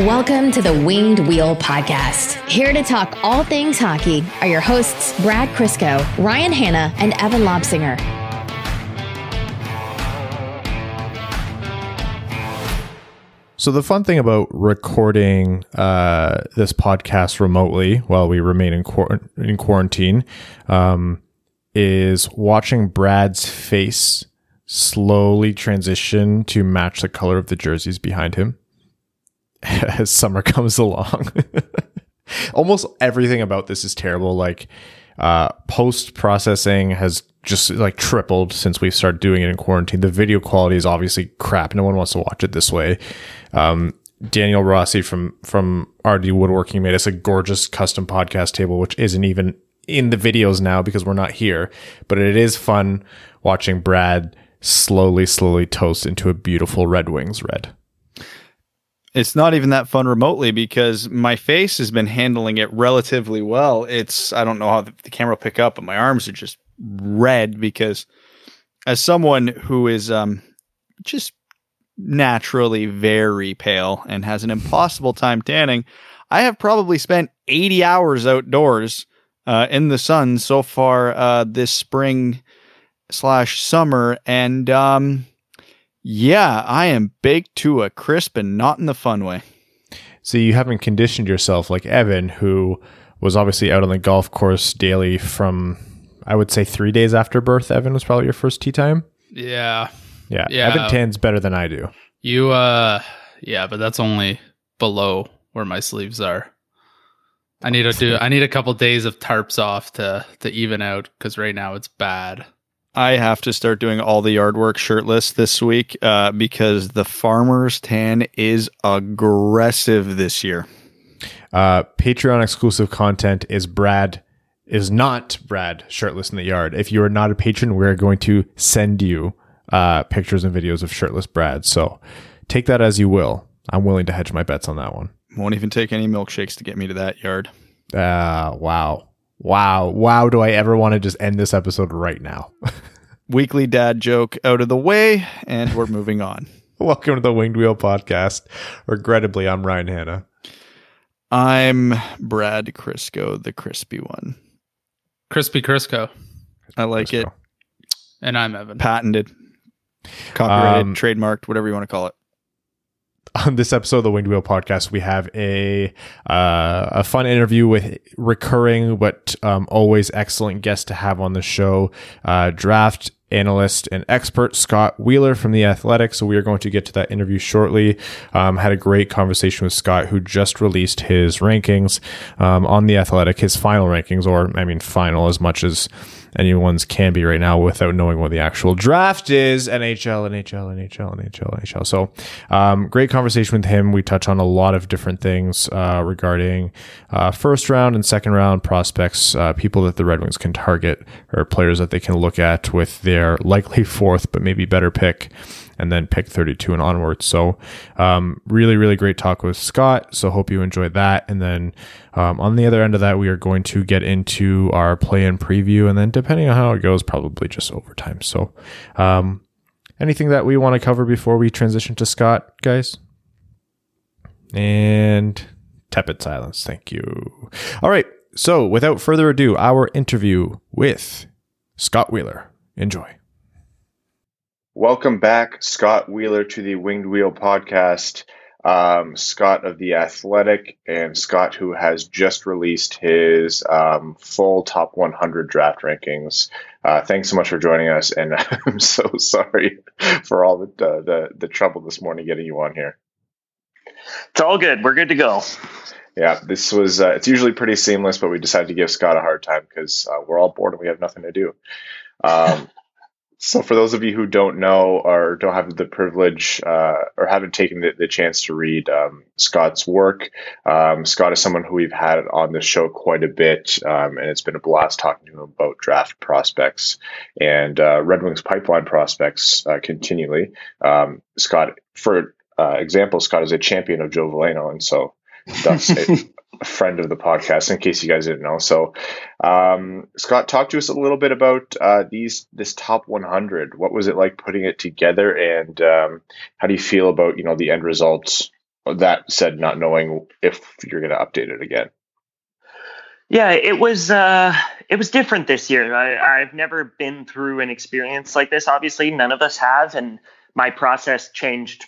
Welcome to the Winged Wheel Podcast. Here to talk all things hockey are your hosts, Brad Crisco, Ryan Hanna, and Evan Lobsinger. So the fun thing about recording uh, this podcast remotely while we remain in, quar- in quarantine um, is watching Brad's face slowly transition to match the color of the jerseys behind him as summer comes along. Almost everything about this is terrible. Like uh, post processing has just like tripled since we started doing it in quarantine. The video quality is obviously crap. No one wants to watch it this way. Um, Daniel Rossi from from RD Woodworking made us a gorgeous custom podcast table, which isn't even in the videos now because we're not here. But it is fun watching Brad slowly, slowly toast into a beautiful Red Wings red. It's not even that fun remotely because my face has been handling it relatively well. It's I don't know how the, the camera will pick up, but my arms are just red because as someone who is um just naturally very pale and has an impossible time tanning, I have probably spent 80 hours outdoors uh, in the sun so far uh, this spring slash summer, and um, yeah, I am baked to a crisp and not in the fun way. So you haven't conditioned yourself like Evan, who was obviously out on the golf course daily from, I would say, three days after birth. Evan was probably your first tee time. Yeah. Yeah. Yeah. Evan tans better than I do. You uh yeah, but that's only below where my sleeves are. I need to do I need a couple days of tarps off to to even out cuz right now it's bad. I have to start doing all the yard work shirtless this week uh, because the farmer's tan is aggressive this year. Uh, Patreon exclusive content is Brad is not Brad shirtless in the yard. If you are not a patron, we're going to send you uh, pictures and videos of shirtless Brad. So take that as you will. I'm willing to hedge my bets on that one. Won't even take any milkshakes to get me to that yard. Uh, wow. Wow. Wow. Do I ever want to just end this episode right now? Weekly dad joke out of the way, and we're moving on. Welcome to the Winged Wheel Podcast. Regrettably, I'm Ryan Hanna. I'm Brad Crisco, the crispy one. Crispy Crisco. I like it. And I'm Evan. Patented, copyrighted, Um, trademarked, whatever you want to call it. On this episode of the Winged Wheel podcast, we have a uh, a fun interview with recurring but um, always excellent guest to have on the show, uh, draft analyst and expert Scott Wheeler from the Athletic. So we are going to get to that interview shortly. Um, had a great conversation with Scott, who just released his rankings um, on the Athletic, his final rankings, or I mean, final as much as anyone's can be right now without knowing what the actual draft is. NHL, NHL, NHL, NHL, NHL. So, um, great conversation with him. We touch on a lot of different things uh, regarding uh, first round and second round prospects, uh, people that the Red Wings can target, or players that they can look at with their likely fourth, but maybe better pick and then pick 32 and onwards. So, um, really, really great talk with Scott. So, hope you enjoyed that. And then um, on the other end of that, we are going to get into our play in preview. And then, depending on how it goes, probably just overtime. So, um, anything that we want to cover before we transition to Scott, guys? And tepid silence. Thank you. All right. So, without further ado, our interview with Scott Wheeler. Enjoy. Welcome back, Scott Wheeler, to the Winged Wheel podcast. Um, Scott of The Athletic, and Scott, who has just released his um, full top 100 draft rankings. Uh, thanks so much for joining us, and I'm so sorry for all the, uh, the the trouble this morning getting you on here. It's all good. We're good to go. Yeah, this was. Uh, it's usually pretty seamless, but we decided to give Scott a hard time because uh, we're all bored and we have nothing to do. Um, so, for those of you who don't know or don't have the privilege uh, or haven't taken the, the chance to read um, Scott's work, um, Scott is someone who we've had on the show quite a bit, um, and it's been a blast talking to him about draft prospects and uh, Red Wings pipeline prospects uh, continually. Um, Scott, for uh, example, Scott is a champion of Joe Veleno, and so thus a, a friend of the podcast. In case you guys didn't know, so um, Scott, talk to us a little bit about uh, these this top 100. What was it like putting it together, and um, how do you feel about you know the end results that said, not knowing if you're going to update it again. Yeah, it was uh, it was different this year. I, I've never been through an experience like this. Obviously, none of us have, and my process changed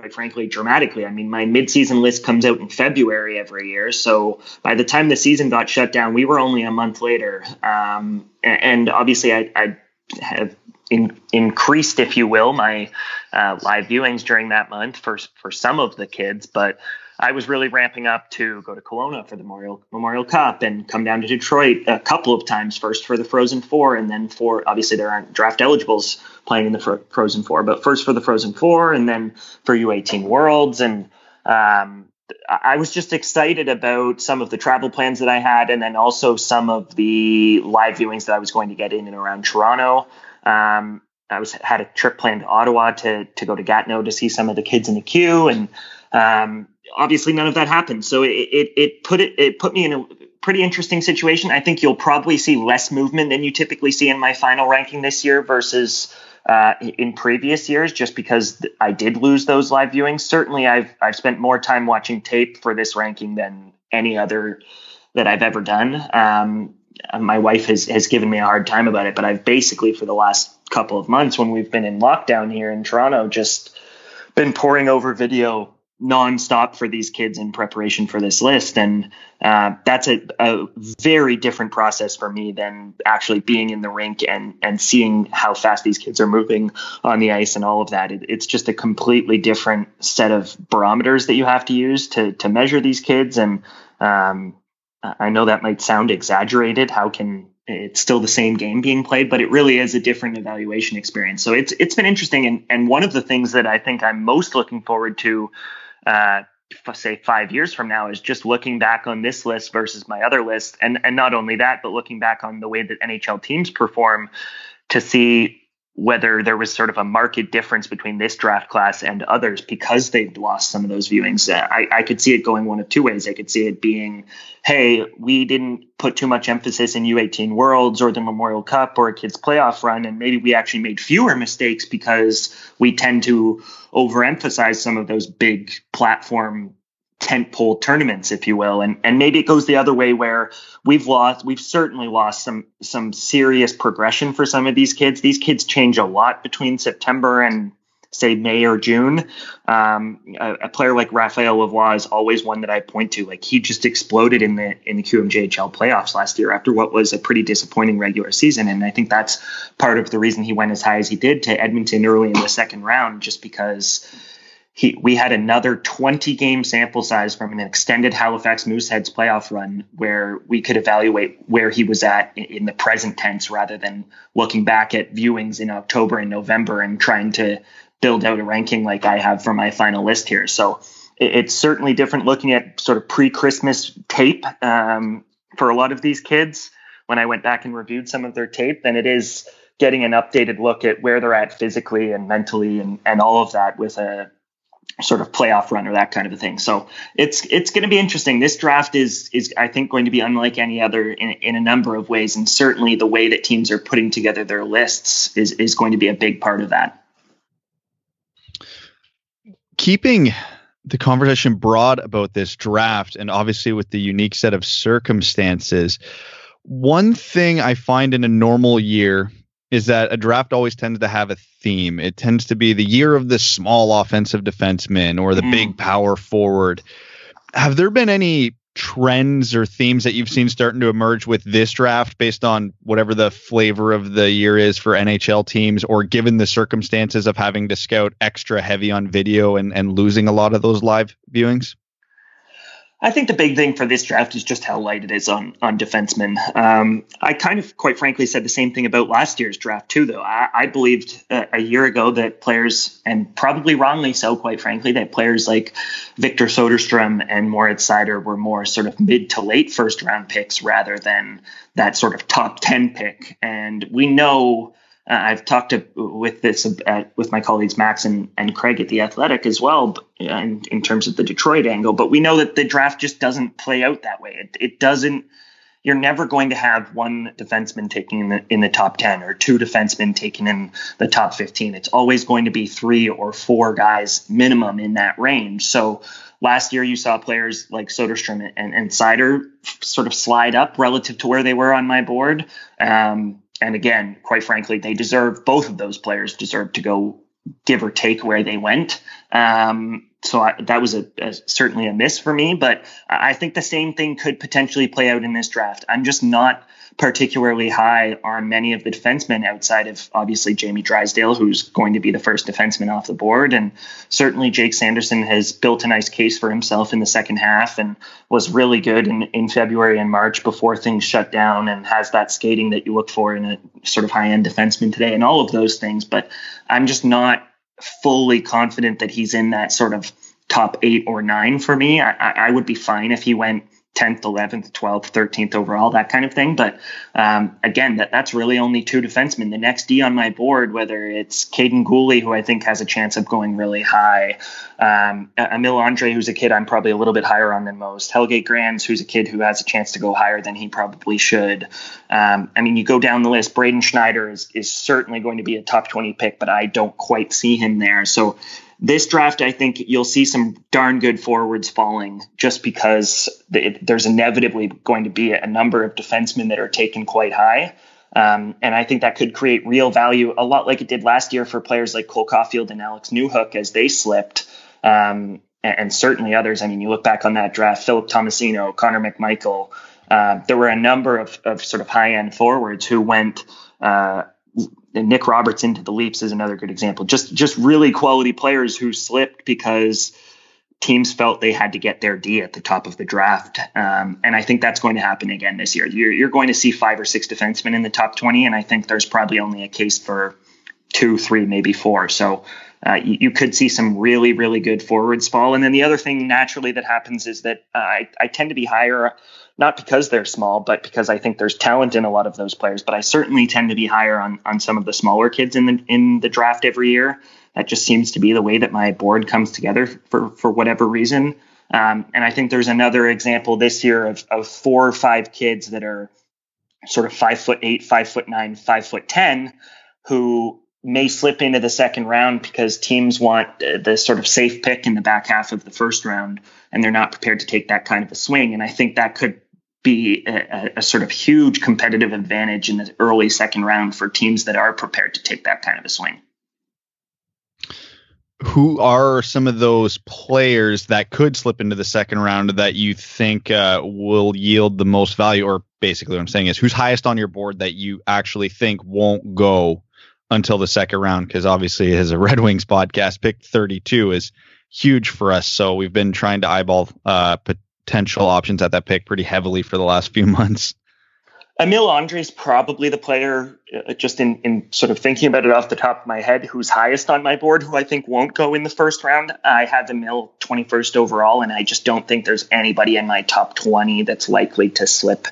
quite frankly dramatically. I mean, my midseason list comes out in February every year, so by the time the season got shut down, we were only a month later. Um, and, obviously, I, I have in, increased, if you will, my uh, live viewings during that month for for some of the kids, but I was really ramping up to go to Kelowna for the Memorial Memorial Cup and come down to Detroit a couple of times. First for the Frozen Four, and then for obviously there aren't draft eligibles playing in the Frozen Four, but first for the Frozen Four, and then for U18 Worlds, and um, I was just excited about some of the travel plans that I had, and then also some of the live viewings that I was going to get in and around Toronto. Um, I was had a trip planned to Ottawa to to go to Gatineau to see some of the kids in the queue, and um, obviously none of that happened. So it, it, it put it it put me in a pretty interesting situation. I think you'll probably see less movement than you typically see in my final ranking this year versus uh, in previous years, just because I did lose those live viewings. Certainly, I've I've spent more time watching tape for this ranking than any other that I've ever done. Um, my wife has has given me a hard time about it, but I've basically for the last couple of months when we've been in lockdown here in Toronto, just been poring over video nonstop for these kids in preparation for this list. And uh, that's a, a, very different process for me than actually being in the rink and, and seeing how fast these kids are moving on the ice and all of that. It, it's just a completely different set of barometers that you have to use to, to measure these kids. And um, I know that might sound exaggerated. How can it's still the same game being played, but it really is a different evaluation experience. So it's it's been interesting, and and one of the things that I think I'm most looking forward to uh, say five years from now is just looking back on this list versus my other list. And and not only that but looking back on the way that NHL teams perform to see whether there was sort of a market difference between this draft class and others because they've lost some of those viewings. Uh, I, I could see it going one of two ways. I could see it being, hey, we didn't put too much emphasis in U18 Worlds or the Memorial Cup or a kids playoff run, and maybe we actually made fewer mistakes because we tend to overemphasize some of those big platform tentpole tournaments, if you will, and and maybe it goes the other way where we've lost, we've certainly lost some some serious progression for some of these kids. These kids change a lot between September and say May or June. Um, a, a, player like Raphael Lavoie is always one that I point to. Like he just exploded in the in the QMJHL playoffs last year after what was a pretty disappointing regular season, and I think that's part of the reason he went as high as he did to Edmonton early in the second round, just because he, we had another 20 game sample size from an extended Halifax Mooseheads playoff run where we could evaluate where he was at in the present tense rather than looking back at viewings in October and November and trying to build out a ranking like I have for my final list here. So it's certainly different looking at sort of pre Christmas tape um, for a lot of these kids when I went back and reviewed some of their tape than it is getting an updated look at where they're at physically and mentally and, and all of that with a sort of playoff run or that kind of a thing. So it's it's going to be interesting. This draft is is I think going to be unlike any other in, in a number of ways, and certainly the way that teams are putting together their lists is is going to be a big part of that. Keeping the conversation broad about this draft, and obviously with the unique set of circumstances, one thing I find in a normal year is that a draft always tends to have a theme. It tends to be the year of the small offensive defenseman or the mm. big power forward. Have there been any trends or themes that you've seen starting to emerge with this draft based on whatever the flavor of the year is for NHL teams or given the circumstances of having to scout extra heavy on video and, and losing a lot of those live viewings? I think the big thing for this draft is just how light it is on on defensemen. Um, I kind of, quite frankly, said the same thing about last year's draft too. Though I, I believed a, a, year ago that players, and probably wrongly so, quite frankly, that players like Victor Soderstrom and Moritz Seider were more sort of mid to late first round picks rather than that sort of top ten pick. And we know uh, I've talked to, with this uh, with my colleagues Max and, and Craig at the Athletic as well, in, in terms of the Detroit angle. But we know that the draft just doesn't play out that way. It, it doesn't. you're never going to have one defenseman taking in the, in the top 10 or two defensemen taking in the top 15. It's always going to be three or four guys minimum in that range. So last year you saw players like Soderstrom and, and Seider sort of slide up relative to where they were on my board. Um, and again, quite frankly, they deserve both of those players deserve to go give or take where they went. Um, so I, that was a, a, certainly a miss for me. But I think the same thing could potentially play out in this draft. I'm just not particularly high are many of the defensemen outside of obviously Jamie Drysdale, who's going to be the first defenseman off the board. And certainly Jake Sanderson has built a nice case for himself in the second half and was really good in, in February and March before things shut down and has that skating that you look for in a sort of high end defenseman today and all of those things. But I'm just not fully confident that he's in that sort of top eight or nine for me. I, I would be fine if he went 10th, 11th, 12th, 13th overall, that kind of thing. But um, again, that, that's really only two defensemen. The next D on my board, whether it's Kaiden Guhle, who I think has a chance of going really high, um, Emil Andrae, who's a kid I'm probably a little bit higher on than most, Helge Grans, who's a kid who has a chance to go higher than he probably should. Um, I mean, you go down the list, Braden Schneider is, is certainly going to be a top 20 pick, but I don't quite see him there. So this draft, I think you'll see some darn good forwards falling just because there's inevitably going to be a number of defensemen that are taken quite high. Um, and I think that could create real value, a lot like it did last year for players like Cole Caufield and Alex Newhook as they slipped. Um, and, and, certainly others. I mean, you look back on that draft, Philip Tomasino, Connor McMichael. Uh, there were a number of, of sort of high end forwards who went uh, Nick Robertson to the Leafs is another good example. Just just really quality players who slipped because teams felt they had to get their D at the top of the draft. Um, and I think that's going to happen again this year. You're, you're going to see five or six defensemen in the top 20, and I think there's probably only a case for two, three, maybe four. So uh, you, you, could see some really, really good forwards fall. And then the other thing naturally that happens is that uh, I, I tend to be higher not because they're small, but because I think there's talent in a lot of those players. But I certainly tend to be higher on on some of the smaller kids in the in the draft every year. That just seems to be the way that my board comes together for for whatever reason. Um, and I think there's another example this year of, of four or five kids that are sort of five foot eight, five foot nine, five foot ten, who may slip into the second round because teams want the sort of safe pick in the back half of the first round, and they're not prepared to take that kind of a swing. And I think that could be a, a, sort of huge competitive advantage in the early second round for teams that are prepared to take that kind of a swing. Who are some of those players that could slip into the second round that you think uh, will yield the most value? Or basically, what I'm saying is, who's highest on your board that you actually think won't go until the second round? Because obviously, as a Red Wings podcast, pick 32 is huge for us. So we've been trying to eyeball uh, potential options at that pick pretty heavily for the last few months. Emil Andrae is probably the player, uh, just in, in sort of thinking about it off the top of my head, who's highest on my board, who I think won't go in the first round. I have Emil 21st overall, and I just don't think there's anybody in my top 20 that's likely to slip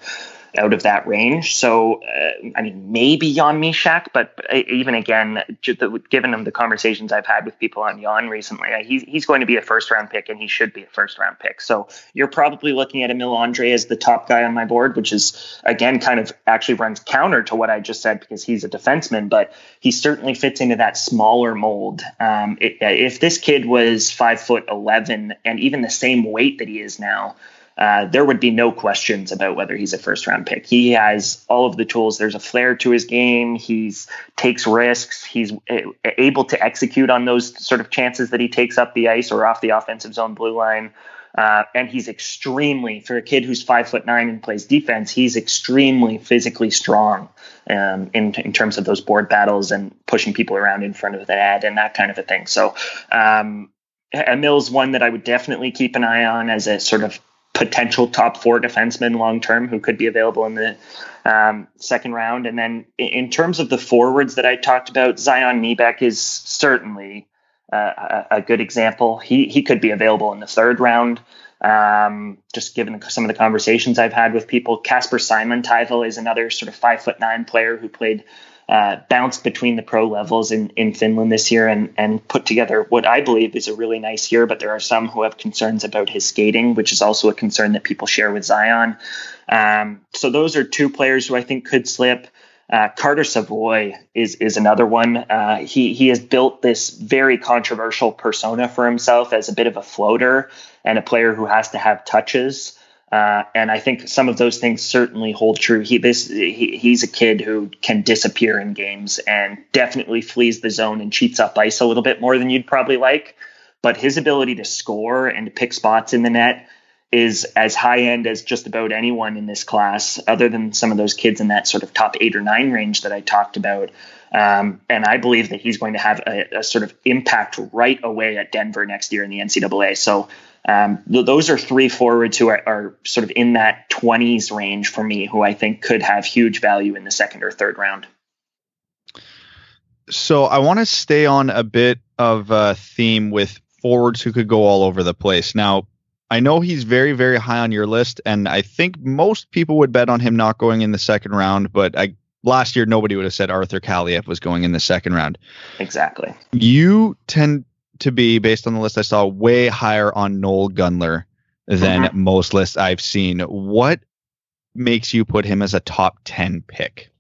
out of that range. So, uh, I mean, maybe Jan Mysak, but even again, given the conversations I've had with people on Jan recently, uh, he's, he's going to be a first round pick and he should be a first round pick. So you're probably looking at Emil Andrae as the top guy on my board, which is again kind of actually runs counter to what I just said because he's a defenseman, but he certainly fits into that smaller mold. Um, it, if this kid was five foot 11 and even the same weight that he is now, uh, there would be no questions about whether he's a first round pick. He has all of the tools. There's a flair to his game. He's takes risks. He's able to execute on those sort of chances that he takes up the ice or off the offensive zone blue line. Uh, and he's extremely for a kid who's five foot nine and plays defense. He's extremely physically strong um, in in terms of those board battles and pushing people around in front of the net and that kind of a thing. So. Um, Emil's one that I would definitely keep an eye on as a sort of potential top four defensemen long term who could be available in the um, second round. And then in terms of the forwards that I talked about, Zion Nybeck is certainly uh, a, good example. He he could be available in the third round. Um, just given some of the conversations I've had with people, Kasper Simon Simontaival is another sort of five foot nine player who played uh, bounced between the pro levels in, in Finland this year and, and put together what I believe is a really nice year. But there are some who have concerns about his skating, which is also a concern that people share with Zion. Um, so those are two players who I think could slip. Uh, Carter Savoie is is another one. Uh, he he has built this very controversial persona for himself as a bit of a floater and a player who has to have touches. Uh, and I think some of those things certainly hold true. He this he, he's a kid who can disappear in games and definitely flees the zone and cheats up ice a little bit more than you'd probably like. But his ability to score and pick spots in the net is as high end as just about anyone in this class, other than some of those kids in that sort of top eight or nine range that I talked about. Um, and I believe that he's going to have a, a, sort of impact right away at Denver next year in the NCAA. So um, th- those are three forwards who are, are, sort of in that 20s range for me, who I think could have huge value in the second or third round. So I want to stay on a bit of a theme with forwards who could go all over the place. Now, I know he's very, very high on your list, and I think most people would bet on him not going in the second round. But I last year nobody would have said Arthur Kaliyev was going in the second round. Exactly. You tend to be, based on the list I saw, way higher on Noel Gunler than mm-hmm. most lists I've seen. What makes you put him as a top ten pick?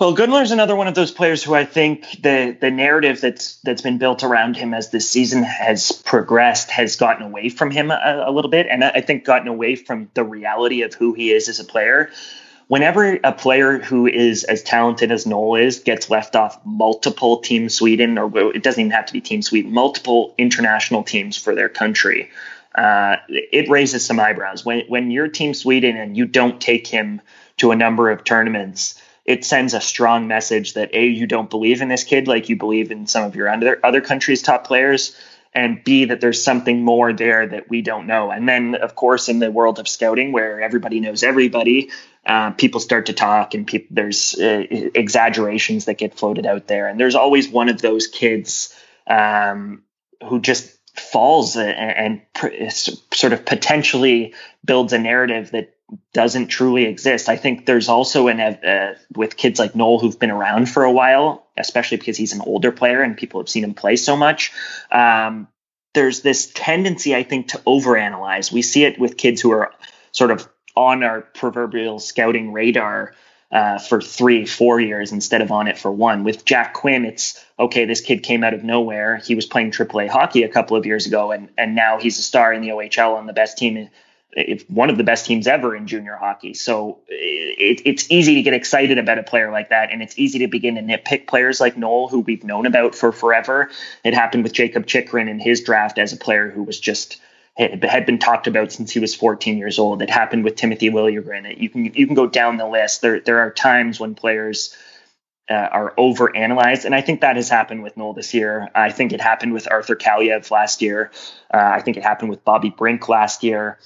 Well, Gunler's another one of those players who I think the the narrative that's that's been built around him as this season has progressed has gotten away from him a, a little bit, and I think gotten away from the reality of who he is as a player. Whenever a player who is as talented as Noel is gets left off multiple Team Sweden, or it doesn't even have to be Team Sweden, multiple international teams for their country, uh, it raises some eyebrows. When when you're Team Sweden and you don't take him to a number of tournaments it sends a strong message that a you don't believe in this kid like you believe in some of your other other countries' top players, and b that there's something more there that we don't know. And then, of course, in the world of scouting, where everybody knows everybody, uh, people start to talk, and people, there's uh, exaggerations that get floated out there. And there's always one of those kids um, who just falls and, and pr- sort of potentially builds a narrative that doesn't truly exist. I think there's also an uh, with kids like Noel who've been around for a while, especially because he's an older player and people have seen him play so much. Um, there's this tendency, I think, to overanalyze. We see it with kids who are sort of on our proverbial scouting radar uh, for three, four years instead of on it for one. With Jack Quinn, it's okay. This kid came out of nowhere. He was playing AAA hockey a couple of years ago, and and now he's a star in the OHL on the best team it's one of the best teams ever in junior hockey. So it, it's easy to get excited about a player like that, and it's easy to begin to nitpick players like Noel, who we've known about for forever. It happened with Jakob Chychrun in his draft as a player who was just had been talked about since he was 14 years old. It happened with Timothy Liljegren. You can you can go down the list. There there are times when players. Uh, are overanalyzed. And I think that has happened with Noel this year. I think it happened with Arthur Kaliyev last year. Uh, I think it happened with Bobby Brink last year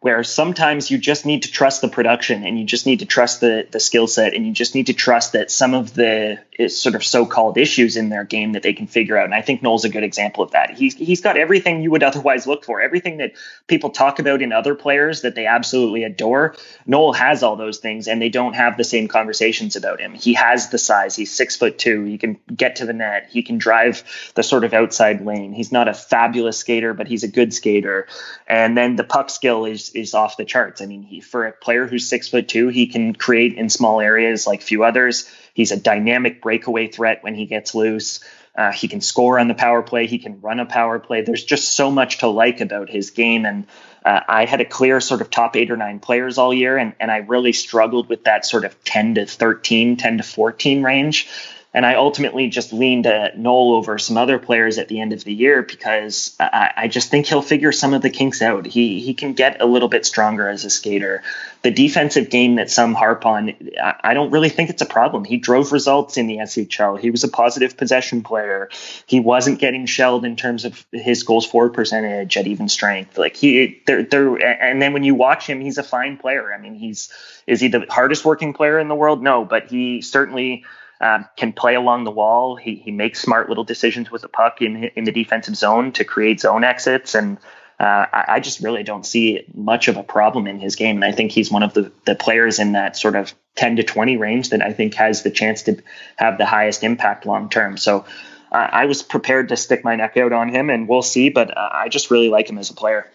where sometimes you just need to trust the production and you just need to trust the the skill set and you just need to trust that some of the uh, sort of so-called issues in their game that they can figure out. And I think Noel's a good example of that. He's he's got everything you would otherwise look for, everything that people talk about in other players that they absolutely adore. Noel has all those things, and they don't have the same conversations about him. He has the size. He's six foot two. He can get to the net. He can drive the sort of outside lane. He's not a fabulous skater, but he's a good skater. And then the puck skill is is off the charts. I mean, he for a player who's six foot two, he can create in small areas like few others. He's a dynamic breakaway threat when he gets loose. Uh, he can score on the power play. He can run a power play. There's just so much to like about his game. And uh, I had a clear sort of top eight or nine players all year, and, and I really struggled with that sort of 10 to 13, 10 to 14 range. And I ultimately just leaned to Noel over some other players at the end of the year because I, I, just think he'll figure some of the kinks out. He he can get a little bit stronger as a skater. The defensive game that some harp on, I, I don't really think it's a problem. He drove results in the SHL. He was a positive possession player. He wasn't getting shelled in terms of his goals forward percentage at even strength. Like he, there, there, and then when you watch him, he's a fine player. I mean, he's is he the hardest working player in the world? No, but he certainly um, can play along the wall. He, he makes smart little decisions with the puck in in the defensive zone to create zone exits, and uh, I, I, just really don't see much of a problem in his game. And I think he's one of the, the players in that sort of 10 to 20 range that I think has the chance to have the highest impact long term. So uh, I was prepared to stick my neck out on him, and we'll see. But uh, I just really like him as a player.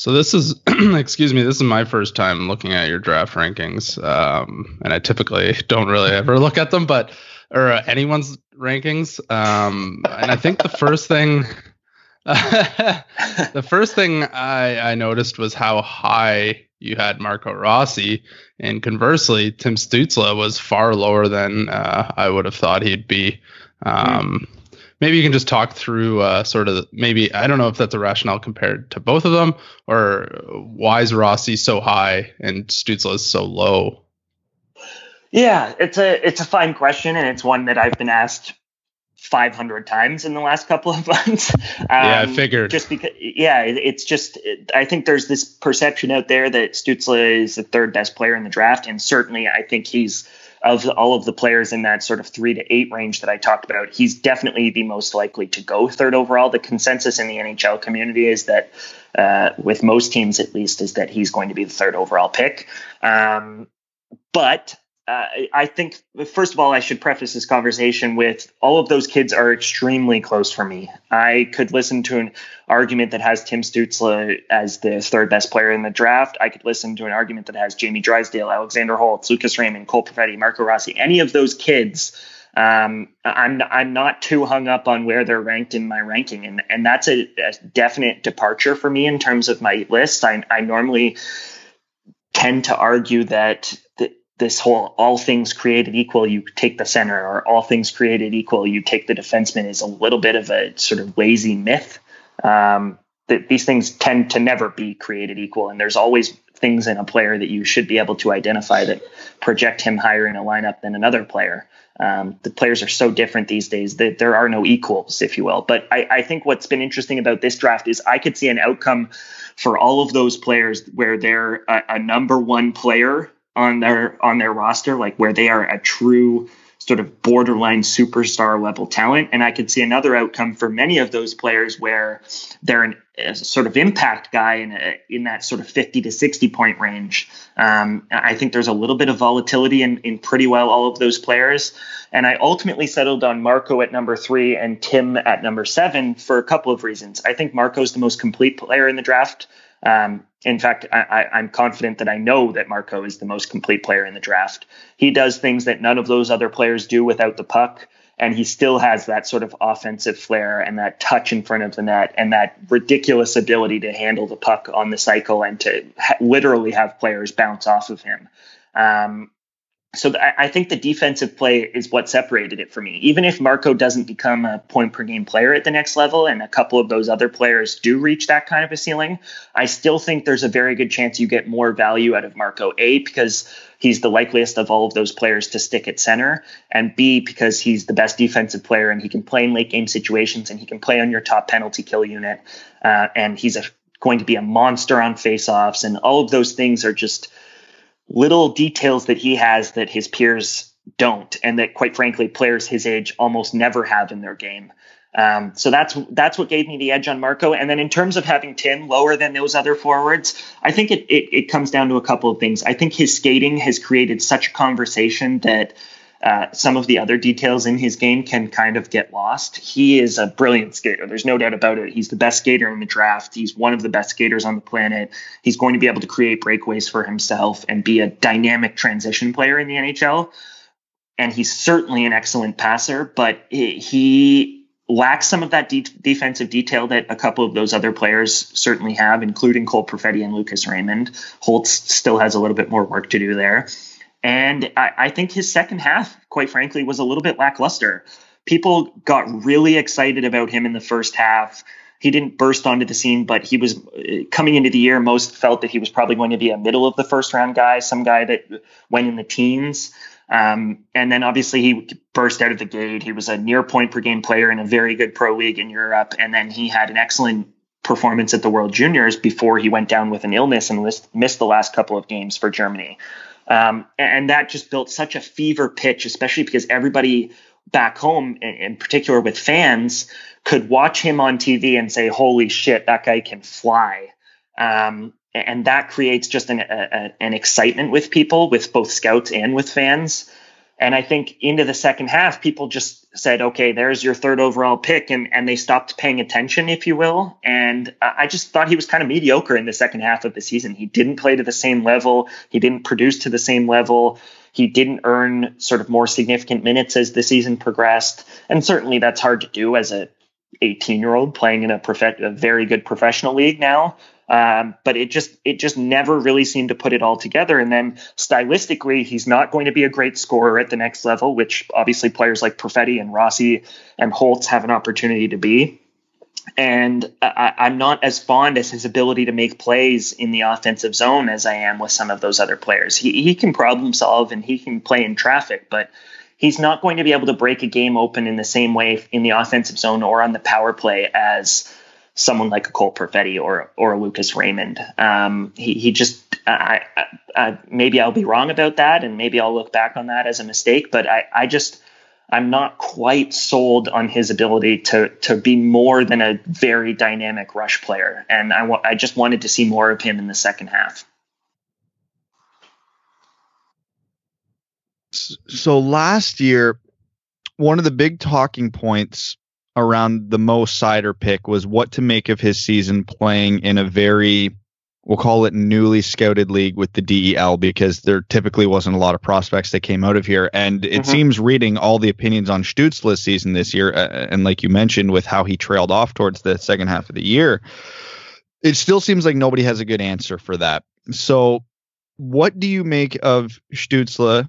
So this is, excuse me, this is my first time looking at your draft rankings, um, and I typically don't really ever look at them, but or uh, anyone's rankings. Um, and I think the first thing, the first thing I, I noticed was how high you had Marco Rossi, and conversely, Tim Stützle was far lower than uh, I would have thought he'd be. Um, mm maybe you can just talk through uh, sort of maybe I don't know if that's a rationale compared to both of them or why is Rossi so high and Stützle is so low. Yeah, it's a it's a fine question and it's one that I've been asked 500 times in the last couple of months. Um, yeah, I um, figured. Just because, yeah, it, it's just, it, I think there's this perception out there that Stützle is the third best player in the draft, and certainly I think he's of all of the players in that sort of three to eight range that I talked about, he's definitely the most likely to go third overall. The consensus in the NHL community is that, uh, with most teams at least, is that he's going to be the third overall pick. Um, but uh, I think, first of all, I should preface this conversation with all of those kids are extremely close for me. I could listen to an argument that has Tim Stützle as the third best player in the draft. I could listen to an argument that has Jamie Drysdale, Alexander Holtz, Lucas Raymond, Cole Perfetti, Marco Rossi. Any of those kids, um, I'm I'm not too hung up on where they're ranked in my ranking, and and that's a, a definite departure for me in terms of my list. I I normally tend to argue that this whole all things created equal, you take the center, or all things created equal, you take the defenseman is a little bit of a sort of lazy myth. Um, that these things tend to never be created equal, and there's always things in a player that you should be able to identify that project him higher in a lineup than another player. Um, the players are so different these days that there are no equals, if you will. But I, I think what's been interesting about this draft is I could see an outcome for all of those players where they're a, a number one player on their on their roster, like where they are a true sort of borderline superstar level talent. And I could see another outcome for many of those players where they're an, a sort of impact guy in a, in that sort of 50 to 60 point range. Um, I think there's a little bit of volatility in, in pretty well all of those players. And I ultimately settled on Marco at number three and Tim at number seven for a couple of reasons. I think Marco's the most complete player in the draft. Um, in fact, I, am confident that I know that Marco is the most complete player in the draft. He does things that none of those other players do without the puck, and he still has that sort of offensive flair and that touch in front of the net and that ridiculous ability to handle the puck on the cycle and to ha- literally have players bounce off of him. Um, so I think the defensive play is what separated it for me. Even if Marco doesn't become a point per game player at the next level, and a couple of those other players do reach that kind of a ceiling, I still think there's a very good chance you get more value out of Marco. A because he's the likeliest of all of those players to stick at center, and B because he's the best defensive player and he can play in late game situations and he can play on your top penalty kill unit, uh, and he's a, going to be a monster on faceoffs, and all of those things are just little details that he has that his peers don't, and that quite frankly, players his age almost never have in their game. Um, so that's that's what gave me the edge on Marco. And then in terms of having Tim lower than those other forwards, I think it, it, it comes down to a couple of things. I think his skating has created such a conversation that uh, some of the other details in his game can kind of get lost. He is a brilliant skater. There's no doubt about it. He's the best skater in the draft. He's one of the best skaters on the planet. He's going to be able to create breakaways for himself and be a dynamic transition player in the NHL. And he's certainly an excellent passer, but he lacks some of that de- defensive detail that a couple of those other players certainly have, including Cole Perfetti and Lucas Raymond. Holtz still has a little bit more work to do there. And I, I think his second half, quite frankly, was a little bit lackluster. People got really excited about him in the first half. He didn't burst onto the scene, but he was uh, coming into the year. Most felt that he was probably going to be a middle of the first round guy, some guy that went in the teens. Um, and then obviously he burst out of the gate. He was a near point per game player in a very good pro league in Europe. And then he had an excellent performance at the World Juniors before he went down with an illness and missed the last couple of games for Germany. Um, and that just built such a fever pitch, especially because everybody back home, in, particular with fans, could watch him on TV and say, "Holy shit, that guy can fly." Um, and that creates just an, a, an excitement with people, with both scouts and with fans. And I think into the second half, people just said, okay, there's your third overall pick. And, and they stopped paying attention, if you will. And I just thought he was kind of mediocre in the second half of the season. He didn't play to the same level. He didn't produce to the same level. He didn't earn sort of more significant minutes as the season progressed. And certainly that's hard to do as a 18 year old playing in a, prof- a very good professional league now. Um, but it just it just never really seemed to put it all together. And then stylistically, he's not going to be a great scorer at the next level, which obviously players like Perfetti and Rossi and Holtz have an opportunity to be. And I, I'm not as fond as his ability to make plays in the offensive zone as I am with some of those other players. He he can problem solve and he can play in traffic, but he's not going to be able to break a game open in the same way in the offensive zone or on the power play as someone like a Cole Perfetti or or a Lucas Raymond. Um, he he just I, I, I, maybe I'll be wrong about that, and maybe I'll look back on that as a mistake. But I I just I'm not quite sold on his ability to to be more than a very dynamic rush player, and I I just wanted to see more of him in the second half. So last year, one of the big talking points around the Mo Seider pick was what to make of his season playing in a very we'll call it newly scouted league with the DEL because there typically wasn't a lot of prospects that came out of here. And it mm-hmm. seems reading all the opinions on Stützle's season this year, uh, and like you mentioned, with how he trailed off towards the second half of the year, it still seems like nobody has a good answer for that. So, what do you make of Stützle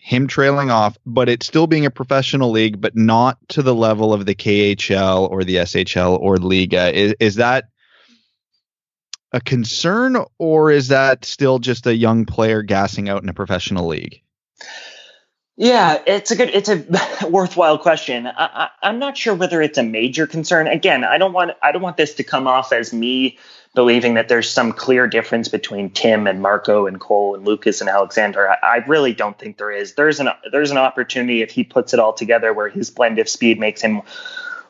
him trailing off, but it still being a professional league, but not to the level of the KHL or the SHL or Liiga. Is, is that a concern, or is that still just a young player gassing out in a professional league? Yeah, it's a good, it's a worthwhile question. I, I, I'm not sure whether it's a major concern. Again, I don't want, I don't want this to come off as me believing that there's some clear difference between Tim and Marco and Cole and Lucas and Alexander. I, I, really don't think there is. There's an there's an opportunity if he puts it all together where his blend of speed makes him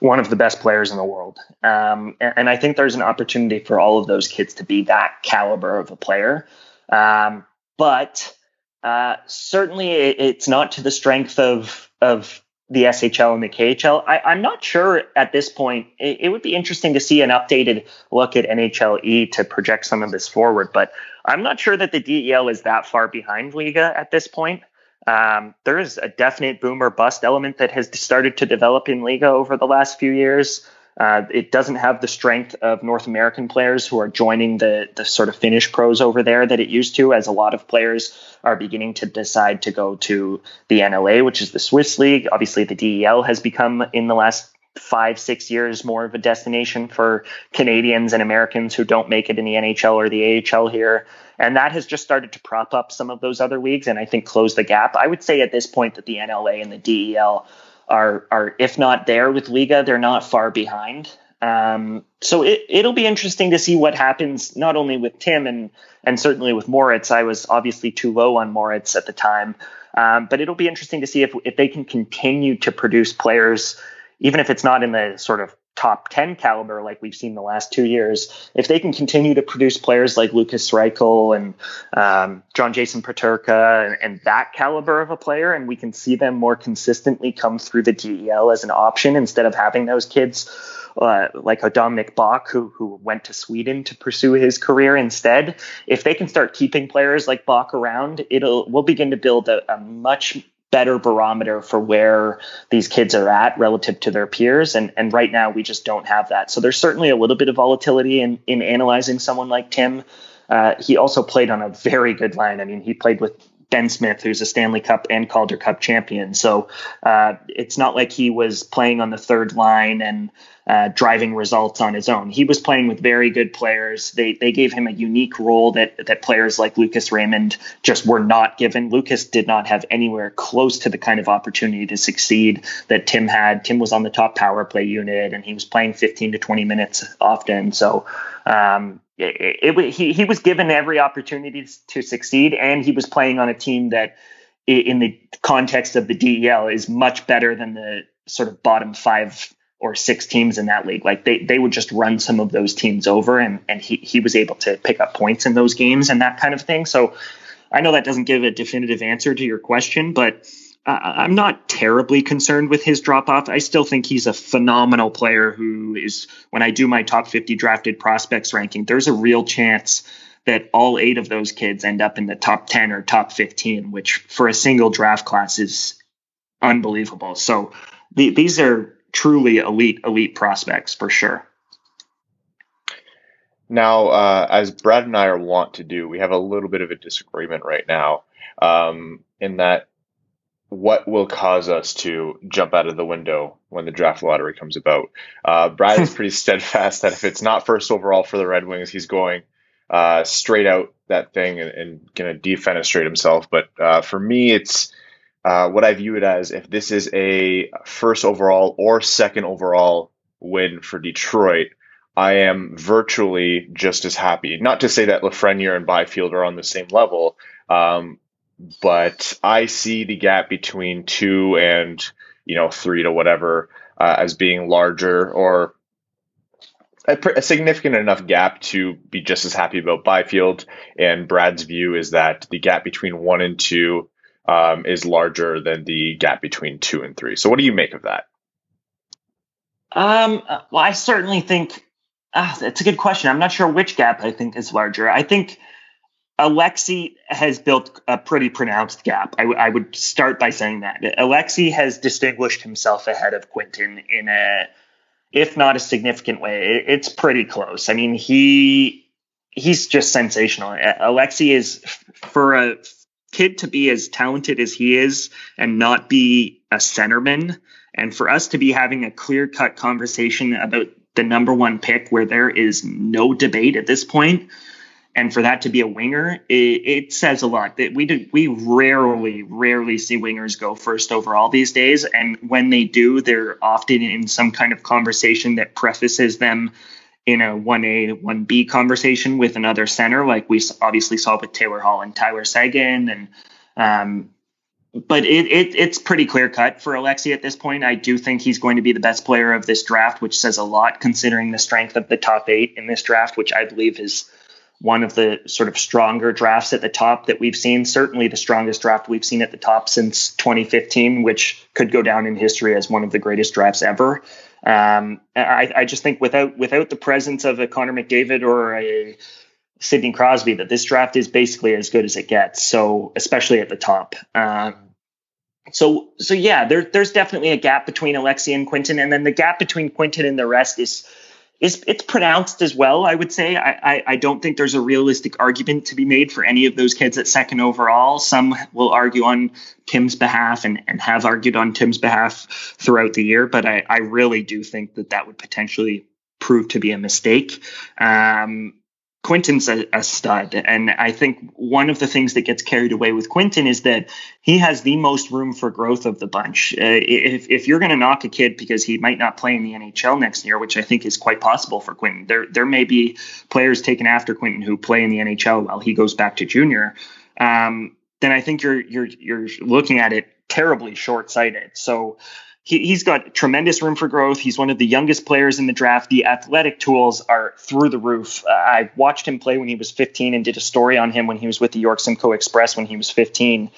one of the best players in the world. Um, and, and, I think there's an opportunity for all of those kids to be that caliber of a player. Um, but uh, certainly it, it's not to the strength of of the SHL and the KHL. I, am not sure at this point. It, it, would be interesting to see an updated look at NHLE to project some of this forward, but I'm not sure that the DEL is that far behind Liiga at this point. Um, there is a definite boom or bust element that has started to develop in Liiga over the last few years. Uh, it doesn't have the strength of North American players who are joining the the sort of Finnish pros over there that it used to, as a lot of players are beginning to decide to go to the NLA, which is the Swiss league. Obviously, the DEL has become in the last five six years more of a destination for Canadians and Americans who don't make it in the NHL or the AHL here. And that has just started to prop up some of those other leagues and I think close the gap. I would say at this point that the NLA and the DEL are are if not there with Liiga, they're not far behind. Um, so it, it'll be interesting to see what happens not only with Tim and and certainly with Moritz. I was obviously too low on Moritz at the time, um, but it'll be interesting to see if if they can continue to produce players, even if it's not in the sort of top 10 caliber like we've seen the last two years, if they can continue to produce players like Lukas Reichel and um, John Jason Peterka and, and, that caliber of a player, and we can see them more consistently come through the DEL as an option instead of having those kids uh, like a Dominik Bokk who who went to Sweden to pursue his career instead. If they can start keeping players like Bokk around, it'll we'll begin to build a, a much better barometer for where these kids are at relative to their peers. And, and right now we just don't have that. So there's certainly a little bit of volatility in, in analyzing someone like Tim. Uh, he also played on a very good line. I mean, he played with Ben Smith, who's a Stanley Cup and Calder Cup champion. So uh, it's not like he was playing on the third line and uh, driving results on his own. He was playing with very good players. They they gave him a unique role that that players like Lucas Raymond just were not given. Lucas did not have anywhere close to the kind of opportunity to succeed that Tim had. Tim was on the top power play unit and he was playing 15 to 20 minutes often. So um, it, it, he, he was given every opportunity to succeed, and he was playing on a team that in the context of the DEL is much better than the sort of bottom five or six teams in that league. Like they, they would just run some of those teams over and, and he, he was able to pick up points in those games and that kind of thing. So I know that doesn't give a definitive answer to your question, but uh, I'm not terribly concerned with his drop off. I still think he's a phenomenal player who is, when I do my top 50 drafted prospects ranking, there's a real chance that all eight of those kids end up in the top 10 or top 15, which for a single draft class is unbelievable. So the, these are truly elite, elite prospects for sure. Now, uh, as Brad and I are want to do, we have a little bit of a disagreement right now um, in that what will cause us to jump out of the window when the draft lottery comes about. Uh, Brad is pretty steadfast that if it's not first overall for the Red Wings, he's going uh, straight out that thing and, and going to defenestrate himself. But uh, for me, it's uh, what I view it as if this is a first overall or second overall win for Detroit, I am virtually just as happy. Not to say that Lafreniere and Byfield are on the same level, um, but I see the gap between two and you know three to whatever uh, as being larger or a, a, significant enough gap to be just as happy about Byfield. And Brad's view is that the gap between one and two um, is larger than the gap between two and three. So, what do you make of that? Um, well, I certainly think uh, it's a good question. I'm not sure which gap I think is larger. I think Alexei has built a pretty pronounced gap. I, w- I would start by saying that Alexei has distinguished himself ahead of Quinton in a, if not a significant way. It's pretty close. I mean, he he's just sensational. Alexei is for a kid to be as talented as he is and not be a centerman, and for us to be having a clear cut conversation about the number one pick where there is no debate at this point, and for that to be a winger, it, it says a lot. That we do, we rarely, rarely see wingers go first overall these days, and when they do, they're often in some kind of conversation that prefaces them in a 1A, 1B conversation with another center, like we obviously saw with Taylor Hall and Tyler Seguin. And, um, but it, it, it's pretty clear cut for Alexi at this point. I do think he's going to be the best player of this draft, which says a lot considering the strength of the top eight in this draft, which I believe is one of the sort of stronger drafts at the top that we've seen. Certainly the strongest draft we've seen at the top since 2015, which could go down in history as one of the greatest drafts ever. Um, I, I, just think without without the presence of a Connor McDavid or a Sidney Crosby, that this draft is basically as good as it gets. So especially at the top. Um, so so yeah, there, there's definitely a gap between Alexei and Quinton, and then the gap between Quinton and the rest is is it's pronounced as well. I would say I, I, I don't think there's a realistic argument to be made for any of those kids at second overall. Some will argue on Tim's behalf and, and have argued on Tim's behalf throughout the year, but I, I really do think that that would potentially prove to be a mistake. Um, Quinton's a, a, stud. And I think one of the things that gets carried away with Quinton is that he has the most room for growth of the bunch. Uh, if, if you're going to knock a kid because he might not play in the NHL next year, which I think is quite possible for Quinton, there, there may be players taken after Quinton who play in the NHL while he goes back to junior. Um, then I think you're, you're, you're looking at it terribly short sighted. So, he, has got tremendous room for growth. He's one of the youngest players in the draft. The athletic tools are through the roof. Uh, I watched him play when he was 15 and did a story on him when he was with the York Simcoe Express when he was 15.